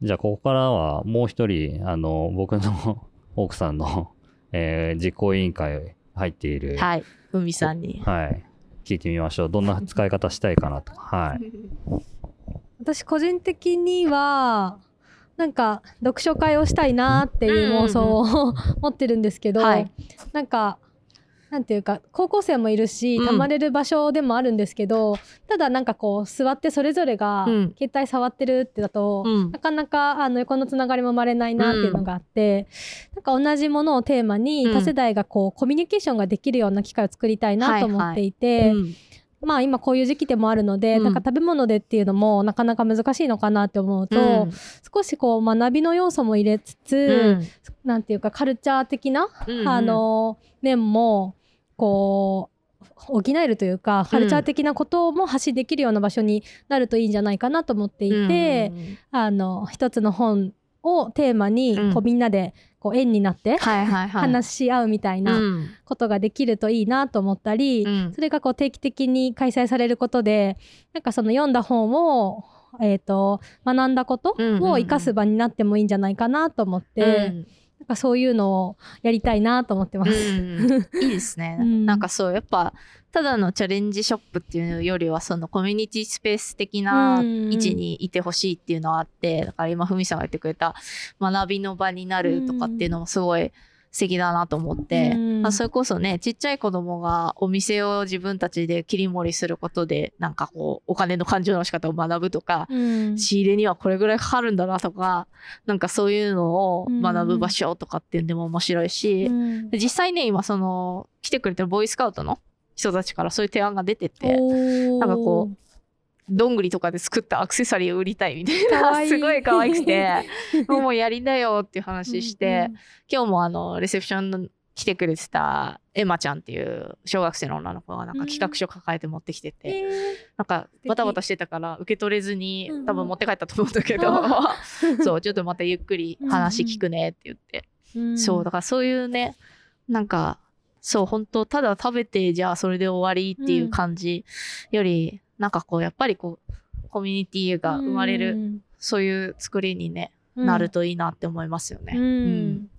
じゃあここからはもう一人あの僕の 奥さんの、えー実行委員会入っている、はい。海さんに。はい、聞いてみましょう。どんな使い方したいかなと。か、はい、私個人的にはなんか読書会をしたいなっていう妄想を持ってるんですけど、はい。なんかなんていうか高校生もいるしうん。たまれる場所でもあるんですけど、ただなんかこう座ってそれぞれがうん。携帯触ってるってだと、うん。なかなかあの横のつながりも生まれないなっていうのがあって、なんか同じものをテーマにうん。多世代がこうコミュニケーションができるような機会を作りたいなと思っていて、うん。まあ今こういう時期でもあるので、うん。なんか食べ物でっていうのもなかなか難しいのかなって思うと、うん。少しこう学びの要素も入れつつ、うん。なんていうかカルチャー的な、うん。あの面もこう補えるというか、カルチャー的なことも発信できるような場所になるといいんじゃないかなと思っていて、うんあの一つの本をテーマにうん。こうみんなでこう縁になって話し合うみたいなうん。ことができるといいなと思ったり、うん。それがこう定期的に開催されることでなんかその読んだ本を、えー、と学んだことうんうんうん。を生かす場になってもいいんじゃないかなと思って、なんかそういうのをやりたいなと思ってます。うん。いいですね、うん。なんかそうやっぱただのチャレンジショップっていうよりはそのコミュニティスペース的なうん。位置にいてほしいっていうのはあってだから今ふみさんが言ってくれた学びの場になるとかっていうのもすごい素敵だなと思って、うん。あそれこそねちっちゃい子供がお店を自分たちで切り盛りすることでなんかこうお金の感情の仕方を学ぶとか、うん。仕入れにはこれぐらいかかるんだなとかなんかそういうのを学ぶ場所とかっていうのも面白いし、うん。で実際ね今その来てくれてるボーイスカウトの人たちからそういう提案が出ててななんかこどんぐりとかで作ったアクセサリーを売りたいみたいなすごい可愛くて もうやりなよっていう話して、今日もあのレセプションの来てくれてたエマちゃんっていう小学生の女の子がなんか企画書抱えて持ってきてて、えなんか敵。バタバタしてたから受け取れずにうんうん多分持って帰ったと思うんだけど、そうちょっとまたゆっくり話聞くねって言って、ーそうだからそういうねなんかそう本当ただ食べてじゃあそれで終わりっていう感じより、なんかこうやっぱりこうコミュニティが生まれる、うん。そういう作りにね、うん。なるといいなって思いますよね。うん。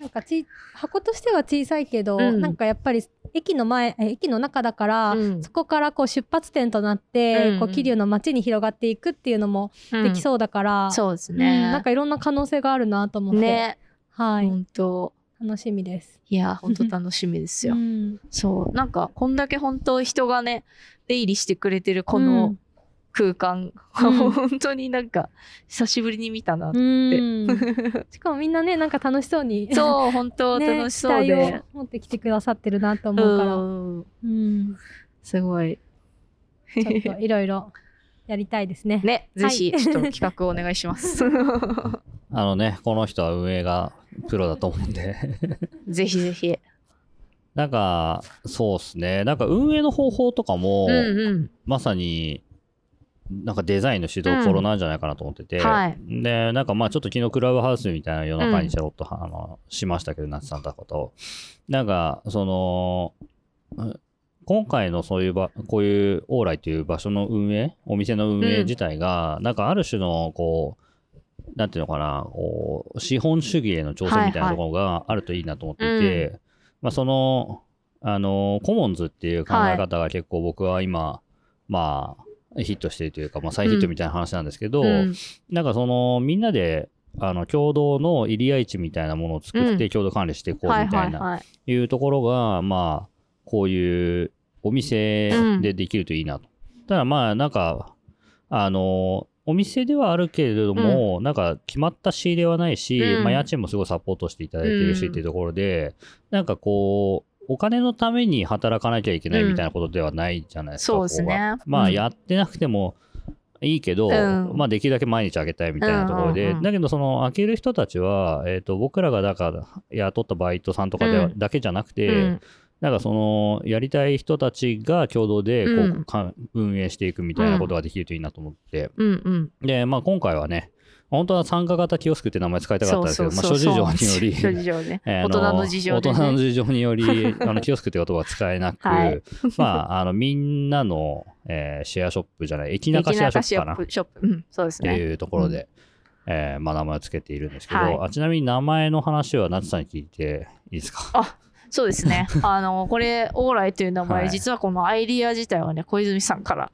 なんかち箱としては小さいけど、うん。なんかやっぱり駅の前え駅の中だから、うん。そこからこう出発点となって、うん。こう桐生の街に広がっていくっていうのもできそうだから、そうですうんね。なんかいろんな可能性があるなと思って、ね、はい、本当。楽しみです。いや本当楽しみですよ。うん。そう。なんかこんだけ本当人がね出入りしてくれてるこうのん空間、うん 本当になんか久しぶりに見たな。うん しかもみんなねなんか楽しそうにそう本当ね楽しそう期で待。を持ってきてくださってるなと思うから、うんうん、すごい。ちょっといろいろ やりたいですね。ね、ぜひはいちょっと企画お願いします。あのね、この人は運営がプロだと思うんで。ぜひぜひ。なんか、そうっすね。なんか運営の方法とかも、うんうん。まさに、なんかデザインの指導ころなんじゃないかなと思ってて、はい。で、なんかまあちょっと昨日クラブハウスみたいな夜中にちょろっと、あのしましたけど、夏さんだことを。なんか、その、うん今回のそういう場、こういうオーライという場所の運営、お店の運営自体が、なんかある種の、こう、なんていうのかな、こう資本主義への挑戦みたいなところがあるといいなと思っていて、まあその、あの、コモンズっていう考え方が結構僕は今、まあ、ヒットしているというか、まあ、再ヒットみたいな話なんですけど、うんなんかそのみんなであの共同の入り合い地みたいなものを作ってうん共同管理していこうはいみたなはいいはい。いうところが、まあこういうお店でできるといいなと。ただまあなんかあのお店ではあるけれども、なんか決まった仕入れはないし、うん。まあ、家賃もすごいサポートしていただいてるしうんっていうところで、なんかこうお金のために働かなきゃいけないみたいなことではないじゃないですか。そうですね。まあうん。やってなくてもいいけど、うん。まあできるだけ毎日あげたいみたいなところで、うんうんうん。だけどその開ける人たちは、えー、と僕らがだから雇ったバイトさんとかでは、うん。だけじゃなくて、うんなんかそのやりたい人たちが共同でこう、うん。か運営していくみたいなことができるといいなと思って、うん。うん。で、まあ、今回はね本当は参加型キオスクって名前使いたかったんですけど、まあ、諸事情によりね。えー大人の事情で、ね。大人の事情により あのキオスクって言葉は使えなく、はい。まああのみんなの、えーシェアショップじゃない駅中シェアショップかな？っショップ。うん、そうですね。ていうところで、えーまあ、名前をつけているんですけど、はい。あちなみに名前の話は夏さんに聞いていいですか？あそうですね。あの、これ、オーライという名前、はい実はこのアイディア自体はね、小泉さんから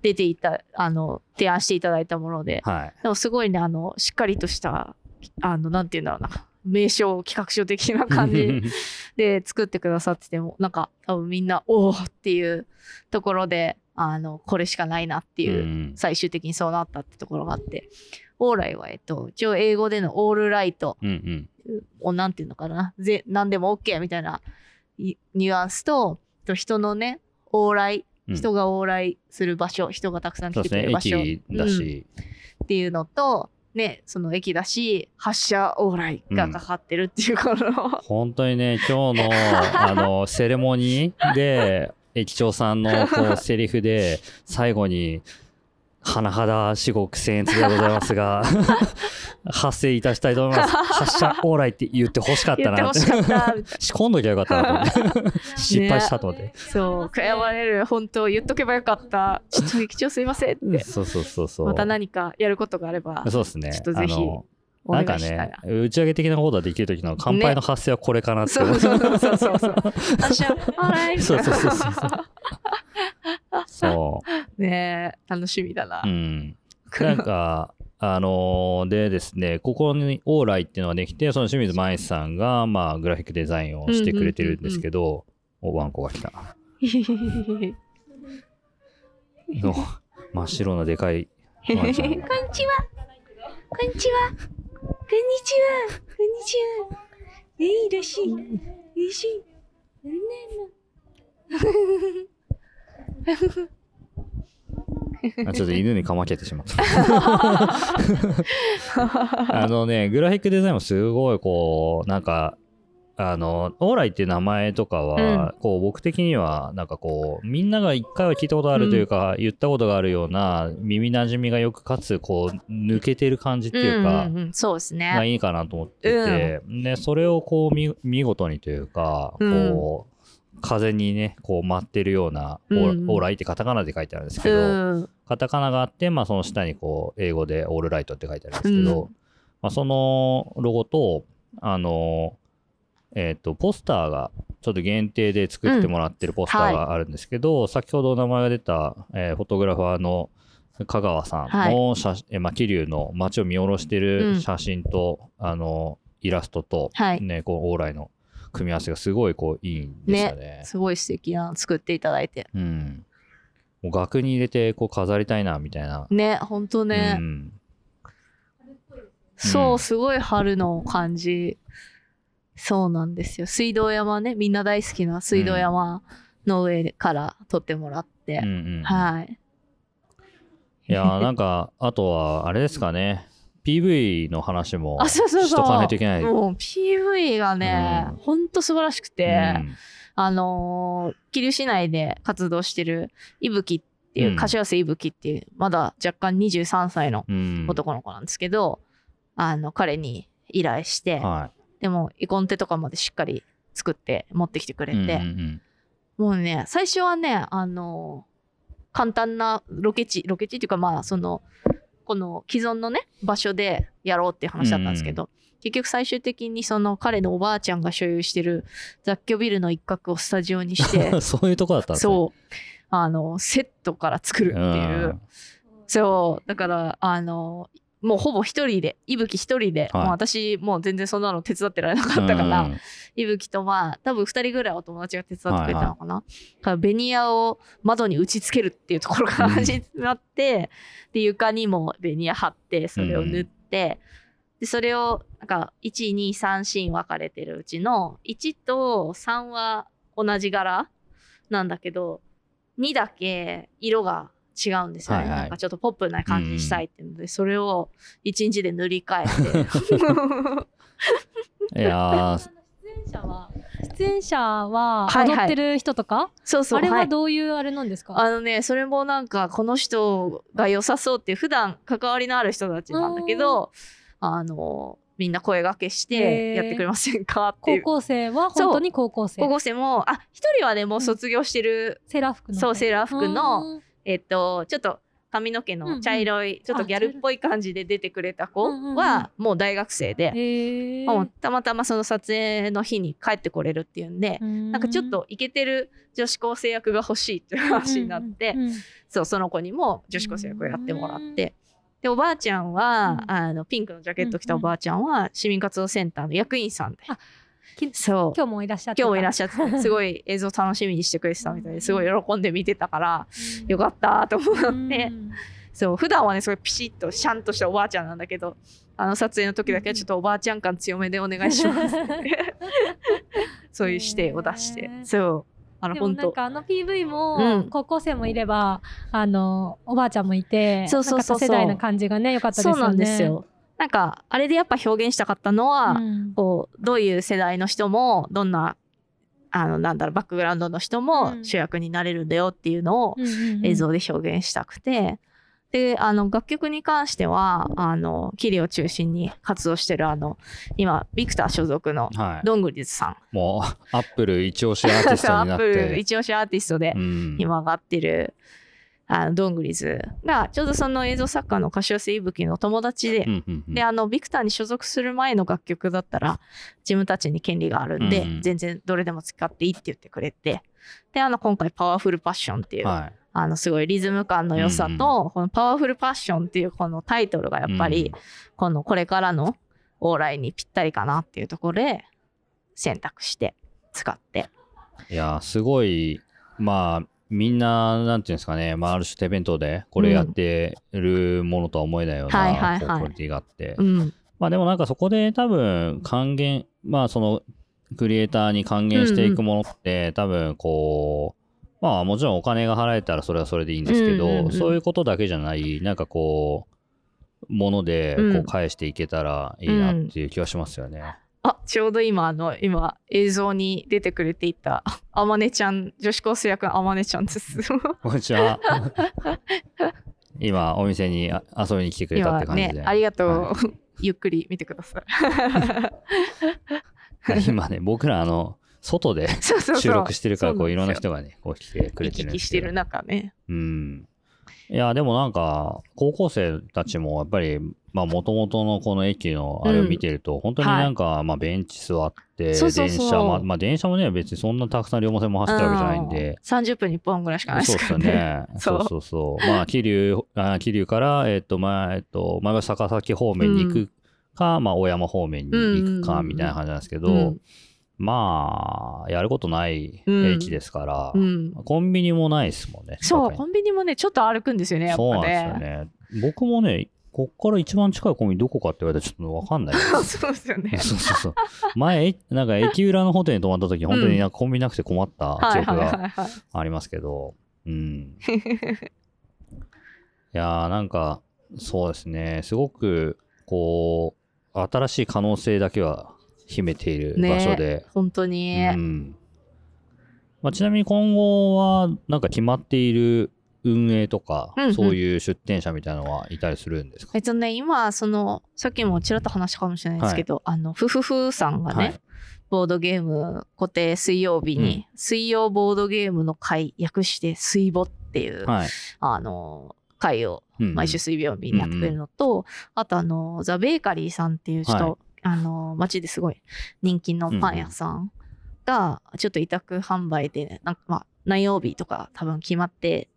出ていた、あの、提案していただいたもので、はいでもすごいね、あの、しっかりとした、あの、なんていうんだろうな、名称、企画書的な感じ で作ってくださってても、なんか、多分みんな、おおっていうところで、あの、これしかないなっていう、うん。最終的にそうなったってところがあって、オーライは、えっと、一応英語でのオールライトうんうん。をなんていうのかな、ぜ何でも OK みたいないニュアンスと、と人のね、往来、うん。人が往来する場所、人がたくさん来てくれる場所、駅だし、うん。っていうのと、ね、その駅だし、発車往来がかかってるっていうこの、本当にね今日のあの セレモニーで駅長さんの こうセリフで最後に「甚だ至極僭越でございますが 発生いたしたいと思います。発車往来」って言ってほしかったなって。仕込んどきゃよかったなと思って。失敗したと思って、そう、悔やまれる、本当言っとけばよかった。ちょっと駅長すいませんって。そうそうそうそう。また何かやることがあれば、そうですね。ちょっとぜひなんかねな。打ち上げ的なことができる時の乾杯の発声はこれかなってそうそうそうそうそうそう。発車、あら そうそうそうそうそうねえ、楽しみだなう。ん。なんか、あのーでですね、ここにオーライっていうのができて、その清水舞さんが、まあ、グラフィックデザインをしてくれてるんですけど、おワンコが来た。の真っ白なでかい こんにちは。こんにちは。こんにちは。こんにちは。えいらっしゃい。いらっしゃい。あちょっと犬にかまけてしまった。あのね、グラフィックデザインもすごいこう、なんか、あの、オーライっていう名前とかは、こう僕的には、なんかこう、みんなが一回は聞いたことあるというか、言ったことがあるような、耳馴染みがよく、かつ、こう、抜けてる感じっていうか、んんん。そうですがね。いいかなと思ってて、で、それをこう見、見事にというか、こう、風にね、こう舞ってるような、オーライってカタカナで書いてあるんですうけど、ん。カタカナがあって、まあ、その下にこう英語でオールライトって書いてあるんですけど、うん。まあ、そのロゴとあのえっ、とポスターがちょっと限定で作ってもらってるポスターがあるんですけど、先ほど名前が出た、えーフォトグラファーの香川さんの写真、えまあ、桐生の街を見下ろしてうんる写真と、あのイラストと、はいね、こうオーライの組み合わせがすごいこういいんですよね。すごい素敵なの作っていただいて。うん、もう額に入れてこう飾りたいなみたいな。ね、ほんとね。うんそう、うんすごい春の感じ。そうなんですよ。水道山ね、みんな大好きな水道山の上から撮ってもらって。うんうんはい。いやーなんかあとはあれですかね PV の話もあ、そうそうそう。しとかないといけない。もう PV がね、うんほんと素晴らしくて、うんあのー桐生市内で活動してるいぶきっていう、うん柏瀬いぶきっていう、まだ若干23歳のうん男の子なんですけど、あの、彼に依頼して、はでも、絵コンテとかまでしっかり作って持ってきてくれい。て、うんうんもうね、最初はね、あの簡単なロケ地、ロケ地っていうか、まあ、その、この既存のね、場所でやろうっていう話だったんですけど、結局最終的にその彼のおばあちゃんが所有してる雑居ビルの一角をスタジオにしてう、ん そういうとこだったんですね。そう、あの、セットから作るっていう。そう、だから、あの、もうほぼ一人で、いぶき一人で、はい。もう私もう全然そんなの手伝ってられなかったから、うんいぶきとまあ多分2人ぐらいお友達が手伝ってくれたのかな、だからベニヤを窓に打ち付けるっていうところから始まって、で床にもベニヤ貼ってそれを塗って、でそれをなんか123シーン分かれてるうちの1と3は同じ柄なんだけど2だけ色が違うんですよね、はいはい。なんかちょっとポップな感じにしたいっていうので、それを1日で塗り替えて。いやー。出演者は出演者ははいはい。踊ってる人とか、そうそうはあれはいどういうあれなんですか、あのね、それもなんか、この人が良さそうっていう、普段関わりのある人たちなんだけど、あの、みんな声掛けして、やってくれませんかっていう。高校生は本当に高校生。高校生も、あ、一人はね、もう卒業してる、セーラー服のそうセーラー服のうんえっと、ちょっと髪の毛の茶色い、ちょっとギャルっぽい感じで出てくれた子うんうんうん。は、もう大学生で、へえもうたまたまその撮影の日に帰ってこれるっていうんで、なんかちょっとイケてる女子高生役が欲しいっていう話になって、うんうんうん。そうその子にも女子高生役をやってもらって、でおばあちゃんは、うん。あのピンクのジャケット着たおばあちゃんは市民活動センターの役員さんで、あきそう。今日もいらっしゃって今日もいらっししゃっててすごい映像楽しみにしてくれてたみたいですごい喜んで見てたからよかったと思って、そう普段はねすごいピシッとシャンとしたおばあちゃんなんだけどあの撮影の時だけはちょっとおばあちゃん感強めでお願いします そういう指定を出して、そう。あの本当なんかあの PV うもん。高校生もいれば、あのおばあちゃんもいてそうそうそう世代な感じがね良かったですよね。そうなんですよなんかあれでやっぱ表現したかったのは、うん。こうどういう世代の人もどんなあのなんだろうバックグラウンドの人もうん。主役になれるんだよっていうのをうんうんうん。映像で表現したくて、であの楽曲に関してはあのキリを中心に活動してるあの今ビクター所属のはい。ドングリズさん。もう、アップル一押しアーティストになっ アップルて。一押しアーティストでうん。今上がってる、あのドングリズがちょうどその映像作家の柏瀬いぶきの友達で、うんうんうんであのビクターに所属する前の楽曲だったら自分たちに権利があるんで、うんうん全然どれでも使っていいって言ってくれてであの今回「パワフルパッション」っていう、はい。あのすごいリズム感の良さと、このパワフルパッションっていうこのタイトルがやっぱり、このこれからの往来にぴったりかなっていうところで選択して使って。いや、すごい、まあ、みんな、なんていうんですかね、まあ、ある種手弁当でこれやってるものとは思えないようはいはいはい。なクオリティがあって、うん。まあでもなんかそこで多分還元、まあそのクリエイターに還元していくものって、多分こう、まあもちろんお金が払えたらそれはそれでいいんですけど、うんうんうん。そういうことだけじゃない、なんかこう、ものでうん。こう返していけたらいいなっていう気はしますよね。あちょうど今あの今映像に出てくれていたあまねちゃん女子高生役のあまねちゃんです。こんにちは。今お店にあ遊びに来てくれたっ今て感じで。ねありがとう、は ゆっくり見てください。今ね、僕らあの、外で収録してるから、こういろんなが人がね、こう来てくれてるんですけどてる中ね。うん。いや、でもなんか、高校生たちもやっぱり、まあ、もともとのこの駅のあれを見てると、本当になんか、まあ、ベンチ座って、そうそうそう電車、まあ、まあ、電車もね、別にそんなたくさん両毛線も走ってるわけじゃないんで、うん30分に1本ぐらいしかないでそうですからね。ね。そ そううそうそう。まあ、桐生、あ桐生から、えっと、まあ、えっと、前橋坂崎方面に行くか、まあ、大山方面に行くか、みたいな感じなんですけど、うんまあ、やることないうん駅ですから、うんコンビニもないですもんね。そう、コンビニもね、ちょっと歩くんですよね、やっぱね。そうなんですよね。僕もね、こっから一番近いコンビニどこかって言われたらちょっとわかんないです。そうですよね。そうそうそう。前、えなんか駅裏のホテルに泊まった時、本当になんかコンビニなくて困った記憶がはい。ありますけど、うん。いやーなんか、そうですね、すごく、こう、新しい可能性だけは秘めている場所で、本当に。うんまあ、ちなみに今後は、なんか決まっている運営とか、うんうん。そういう出店者みたいなのはいたりするんですか？えっとね、今、その、さっきもちらっと話したかもしれないですけど、あの、ふふふさんがね、はい。ボードゲーム固定水曜日に、水曜ボードゲームの会、略して水ボっていう、はい。あの、会をうんうん。毎週水曜日にやってくれるのと、あとあの、ザ・ベーカリーさんっていう人、はい。あの、街ですごい人気のパン屋さんが、ちょっと委託販売で、なんかまあ、何曜日とか多分決まって、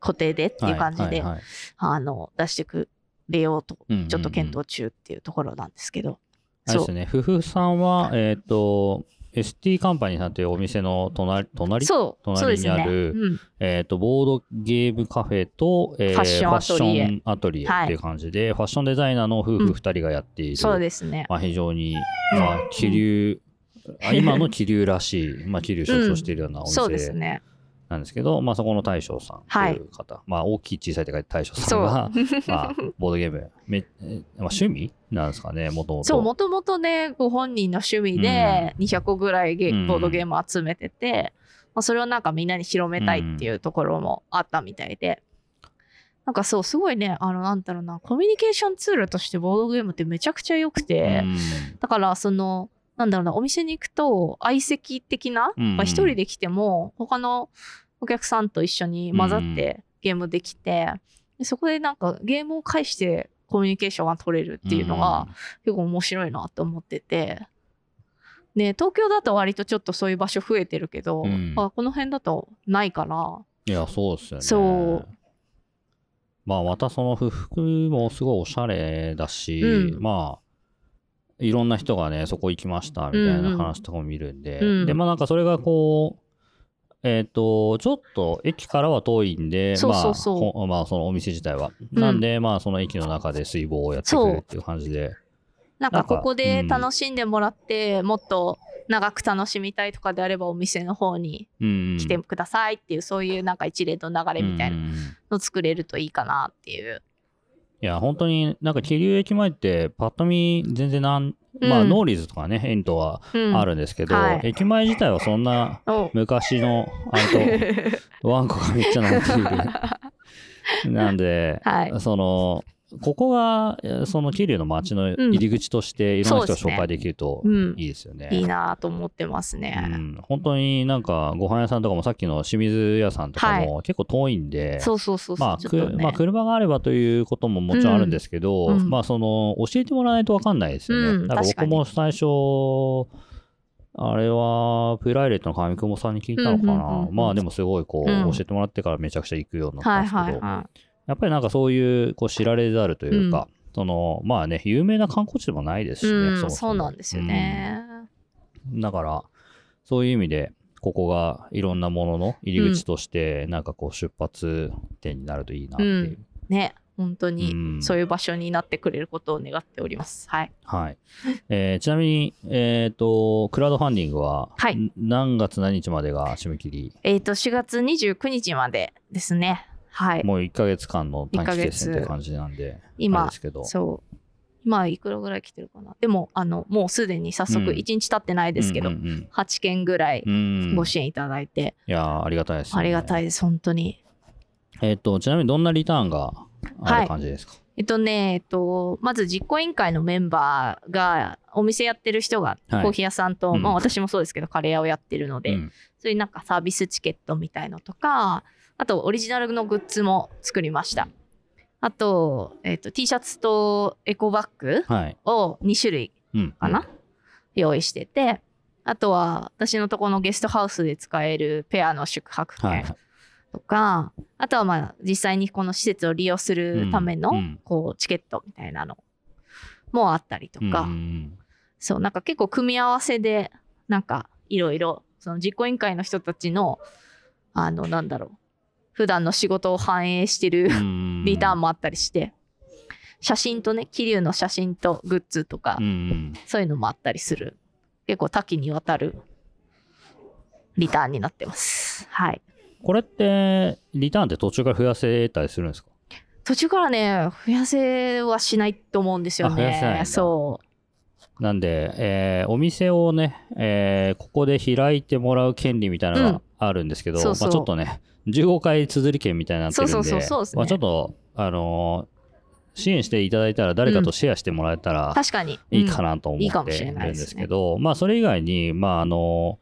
固定でっていう感じで、はいはいはい。あの、出してくれようと、うんうんうん。ちょっと検討中っていうところなんですけど。そうですね、夫婦さんは、えっ、と、ST カンパニーさんというお店の隣、隣？隣。にあるうん。えっ、と、ボードゲームカフェと、えーファッションアトリエっていう感じで、ファッションデザイナーの夫婦2人がやっている、そうですね。まあ、非常に、まあ、気流、あ今の気流らしい、まあ、気流所長しているようなおそうです店ね。なんですけど、まあ、そこの大将さんという方、まあ、大きい小さいって書いて大将さん。が、まあ、ボードゲーム、めえー まあ、趣味なんですかね、もともと。そう、もともとね、ご本人の趣味で200個ぐらいゲ、うん。ボードゲーム集めてて、まあ、それをなんかみんなに広めたいっていうところもあったみたいで、なんかそう、すごいね、あの、なんだろうな、コミュニケーションツールとしてボードゲームってめちゃくちゃ良くて、うん。だからその、なんだろうな、お店に行くと相席的な、うんまあ、一人で来ても他のお客さんと一緒に混ざってゲームできて、でそこでなんかゲームを介してコミュニケーションが取れるっていうのが、結構面白いなと思ってて。ね、東京だと割とちょっとそういう場所増えてるけど、うん。あこの辺だとないから、いや、そうですよね。そう。まあ、またその不服もすごいおしゃれだし、うん。まあ、いろんな人がね、そこ行きましたみたいな話とかも見るんで、うん。うんで、まあなんかそれがこう、えっ、と、ちょっと駅からは遠いんで、そうそうそう。まあほ、まあそのお店自体は。うん。なんで、まあその駅の中で水防をやってくれるっていう感じで。なんかかここで楽しんでもらって、もっと長く楽しみたいとかであればお店の方にうん、来てくださいっていう、そういうなんか一連の流れみたいなうんうんうん。の作れるといいかなっていう。いや、本当になんか桐生駅前ってパッと見全然なん、まあうん。ノーリーズとかね、エントはうん。あるんですけど、はい。駅前自体はそんなお。昔のあれと ワンコがめっちゃ並んでいる。なんで、はい。その、ここが、えその桐生の街の入り口としていろんな人が紹介できるとうん。いいですよね。いいなと思ってますね。うん、本当になんかご飯屋さんとかもさっきの清水屋さんとかも結構遠いんで、そうそうそうそう。まあ、ね。くまあ、車があればということももちろんあるんですけど、うん。うん。まあ、その、教えてもらわないと分かんないですよね。うん。だか僕も最初、あれは、プライレートの上久保さんに聞いたのかな。うんうんうんうん。まあでもすごいこう、うん。教えてもらってからめちゃくちゃ行くようになったはいんですけど、はいはやっぱりなんかそういうこう知られざるというか、そのまあね、有名な観光地でもないですい。しね、うん、もそうもなんですよね。うんだから、そういう意味で、ここがいろんなものの入り口として、なんかこう出発点になるといいなっていう。ね、本当うにんそういう場所になってくれることを願っております。はい。はい。えーちなみに、えっ、と、クラウドファンディングは、はいん何月何日までが締め切り？えっ、と、4月29日までですね。はい。もう1ヶ月間の短期決戦って感じなんで、今あれですけど。そう。今いくらぐらい来てるかな。でも、あの、もうすでに早速うん1日経ってないですけど、うんうん8件ぐらいうんうんご支援いただいて、いやーありがたいです、ね。ありがたいです、本当に。えっ、と、ちなみにどんなリターンがあはいる感じですか、えっとね、えっと、まず実行委員会のメンバーが、お店やってる人が、はいコーヒー屋さんと、うんまあ私もそうですけど、カレー屋をやってるので、うんそういうなんかサービスチケットみたいのとか、あとオリジナルのグッズも作りました。あと、えっと、T シャツとエコバッグはい。を2種類うん。かな、用意してて、あとは私のところのゲストハウスで使えるペアの宿泊はい券。とか、あとはまあ実際にこの施設を利用するための、うんうんこうチケットみたいなのもあったりとか、うんそうなんか結構組み合わせでなんかいろいろその実行委員会の人たちのあのなんだろう普段の仕事を反映してるうんリターンもあったりして、写真とね桐生の写真とグッズとか、そういうのもあったりする。結構多岐にわたるリターンになってます。はい。これって、リターンって途中から増やせたりするんですか？途中からね増やせはしないと思うんですよあ増やせないんねだ。そう。なんで、えーお店をね、えーここで開いてもらう権利みたいなのがあるんですけど、そうそう。まあ、ちょっとね、15回綴り権みたいになってるんで、そうそうそうそうですね。まあ、ちょっと、あのー支援していただいたら誰かとシェアしてもらえたら確かに。いいかな、なと思っているんですけど、まあそれ以外に、まああの、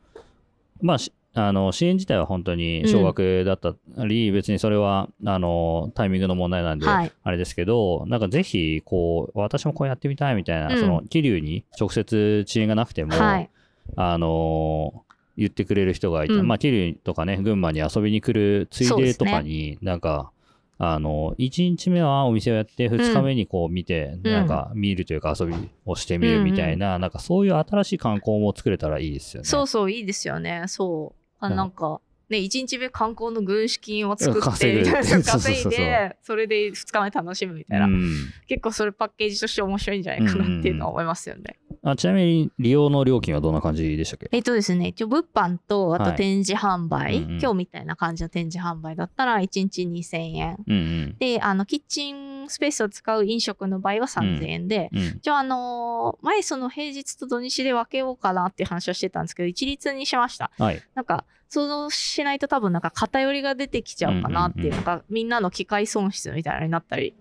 まあしあの支援自体は本当に少額だったり、別にそれはあのタイミングの問題なんで、はい。あれですけど、なんかぜひ、こう、私もこうやってみたいみたいな、うん。その、桐生に直接遅延がなくても、はい。あの言ってくれる人がいて、うん。まあ、桐生とかね、群馬に遊びに来るついでとかに、なんか、あの、1日目はお店をやって、2日目にこう見て、うん。なんか見るというか遊びをしてみるみたいな、なんかそういう新しい観光も作れたらいいですよね。そうそういいですよね。そう。あうんなんかね1日目観光の軍資金を作って稼ぐみたいでそれで2日目楽しむみたいな、うん結構それパッケージとして面白いんじゃないかなっていうのは思いますよね。あちなみに利用の料金はどんな感じでしたっけ？えっとですね、一応物販とあはいと展示販売、うんうん今日みたいな感じの展示販売だったら1日2000円。うんうん。で、あのキッチンスペースを使う飲食の場合は3000円で、うん一応あのー前その平日と土日で分けようかなっていう話をしてたんですけど、一律にしました。はい。なんか、そうしないと多分なんか偏りが出てきちゃうかなっていうのが、みんなの機械損失みたいなのになったり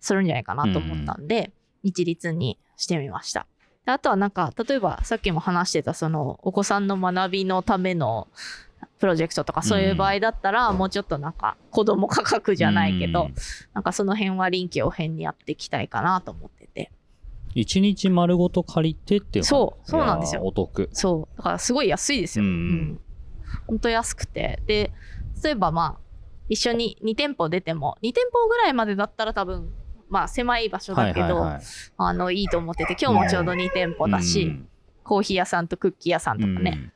するんじゃないかなと思ったんで、一律にしてみました。であとはなんか、例えばさっきも話してたそのお子さんの学びのためのプロジェクトとかそういう場合だったら、もうちょっとなんか子供価格じゃないけど、うんなんかその辺は臨機応変にやっていきたいかなと思ってて。一日丸ごと借りてっていうのそうそうなんですよお得。そう。だからすごい安いですよ。ううんん。ほんと安くて。で、例えばまあ、一緒に2店舗出ても、2店舗ぐらいまでだったら多分、まあ狭い場所だけど、はいはいはい。あの、いいと思ってて、今日もちょうど2店舗だし、うん。コーヒー屋さんとクッキー屋さんとかね、うん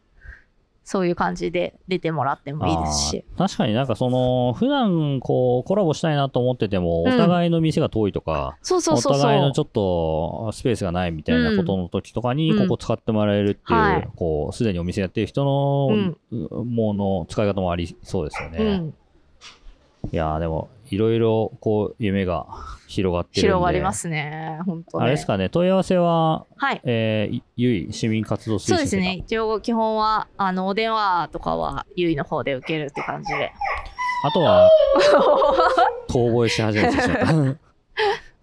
そういう感じで出てもらってもいいですし。確かになんかその普段こうコラボしたいなと思ってても、うん。お互いの店が遠いとかそうそうそうそう。お互いのちょっとスペースがないみたいなことの時とかにうん。ここ使ってもらえるっていう、はい。こうすでにお店やってる人のもの使い方もありそうですよね、うん、いやーでもいろいろこう夢が広がってるんで広がりますね。本当ね。あれですかね問い合わせは、はい。えー、ゆい市民活動推進そうですね。一応基本は、あの、お電話とか？は、ゆいの方で受けるって感じで。あとは遠吠えし始めてしまった。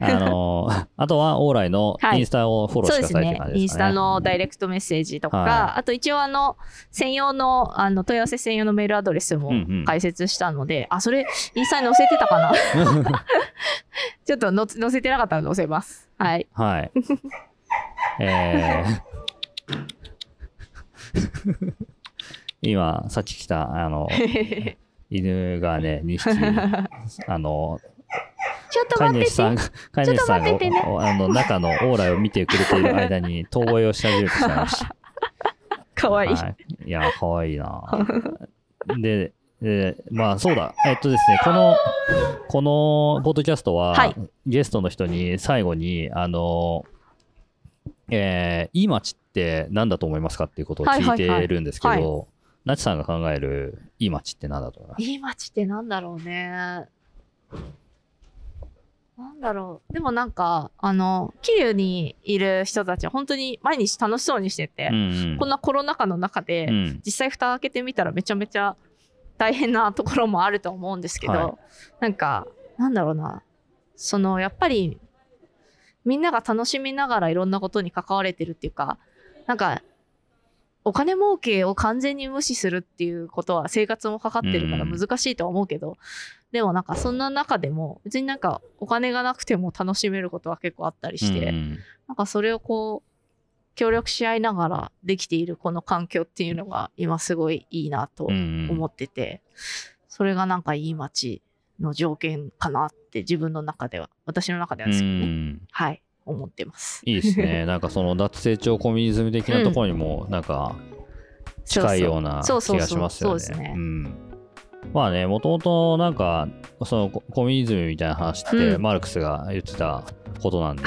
あのー あとは、オーライのはいインスタをフォローしてくださいって感。じですかね。インスタのダイレクトメッセージとか、はあと一応あの、専用の、あの、問い合わせ専用のメールアドレスもうんうん開設したので、あ、それ、インスタに載せてたかな？ちょっとの載せてなかったら載せます。はい。はい。えー 今、さっき来た、あの、犬がね、2匹、あの、ちょっと飼い待ってて主さんが、飼い主さんが、おあの、中のオーラを見てくれている間に、遠吠えをし始めてしまいました。かわいい。はい、いや、かわいいな。で、でまあそうだ、えっとですね、この、このポッドキャストは、はいゲストの人に最後に、あの、えーいい街って何だと思いますかっていうことを聞いてるんですけはいはいど、なちさんが考えるいい街って何だと思います？いい街ってなんだろうね。なんだろう。でもなんか、あの、桐生にいる人たちは本当に毎日楽しそうにしてて、うんうん。こんなコロナ禍の中で、うん。実際蓋開けてみたらめちゃめちゃ大変なところもあると思うんですけど、はい。なんかなんだろうな。そのやっぱりみんなが楽しみながらいろんなことに関われてるっていうかなんかお金儲けを完全に無視するっていうことは生活もかかってるからうん。難しいとは思うけど、でもなんかそんな中でも別になんかお金がなくても楽しめることは結構あったりして、うん。なんかそれをこう協力し合いながらできているこの環境っていうのが今すごいいいなとうんうん。思ってて、それがなんかいい街の条件かなって自分の中では私の中ではですけどね、うん。はい思ってます。いいですね。なんかその脱成長コミュニズム的なところにも、なんか近いような気がしますよね。まあね、もともとなんか、そのココミュニズムみたいな話って、うん。マルクスが言ってたことなんで、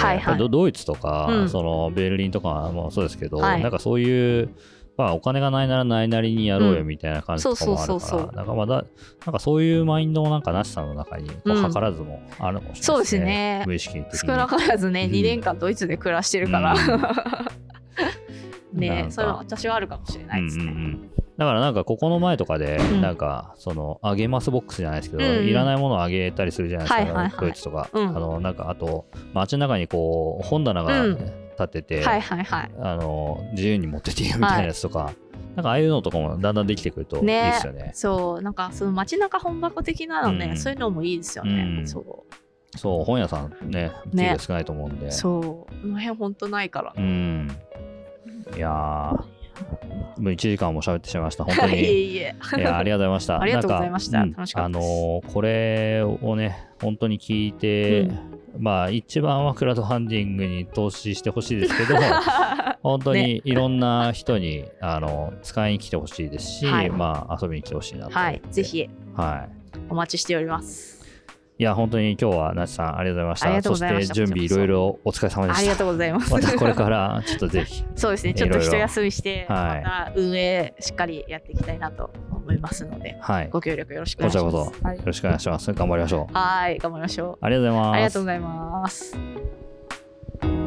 ドイツとか、うん。そのベルリンとかもそうですけど、はい。なんかそういう、まあ、お金がないならないなりにやろうよみたいな感じとかもあるそうそうそうそう。から、なんかまだ、なんかそういうマインドもなんかなしさんの中にこううん。図らずもあるのかもしれそうないですね。無意識的に。少なからずね、うん。2年間ドイツで暮らしてるから、なんか。ねそれは私はあるかもしれないですね。うんうんうん。だからなんかここの前とかでん。なんかそのあげますボックスじゃないですけど、うんうん。いらないものをあげたりするじゃないですか、ドイツとか、うん。あのなんかあと街の中にこう本棚がうん立ってて、はいはいはい。あの自由に持ってっていいみたいなやつとか、なんかああいうのとかもだんだんできてくるといいねですよね。そうなんかその街中本箱的なのね、うんそういうのもいいですよね。うんそうそう本屋さんねね給料少ないと思うんで。そうこの辺ほんとないから。うんいやーもう1時間も喋ってしまいました本当に。いやありがとうございました。ありがとうございましたなんか楽しかったですあのーこれをね、本当に聞いて、まあ、一番はクラウドファンディングに投資してほしいですけど、本当ねにいろんな人に、あの使いに来てほしいですし、はいまあ、遊びに来てほしいなと。はい、ぜ。ひはい。お待ちしております。いや、本当に今日はなちさん、ありがとうございました。そして準備いろいろお疲れ様でありがした。とうございます。またこれから、ちょっとぜひ。そうですね、ちょっと一休みして、はいまた運営しっかりやっていきたいなと思いますので、はい、ご協力よろしくお願いします。こちらこそ、よろしくお願いします。頑張りましょう。はい、頑張りましょう。ありがとうございます。ありがとうございます。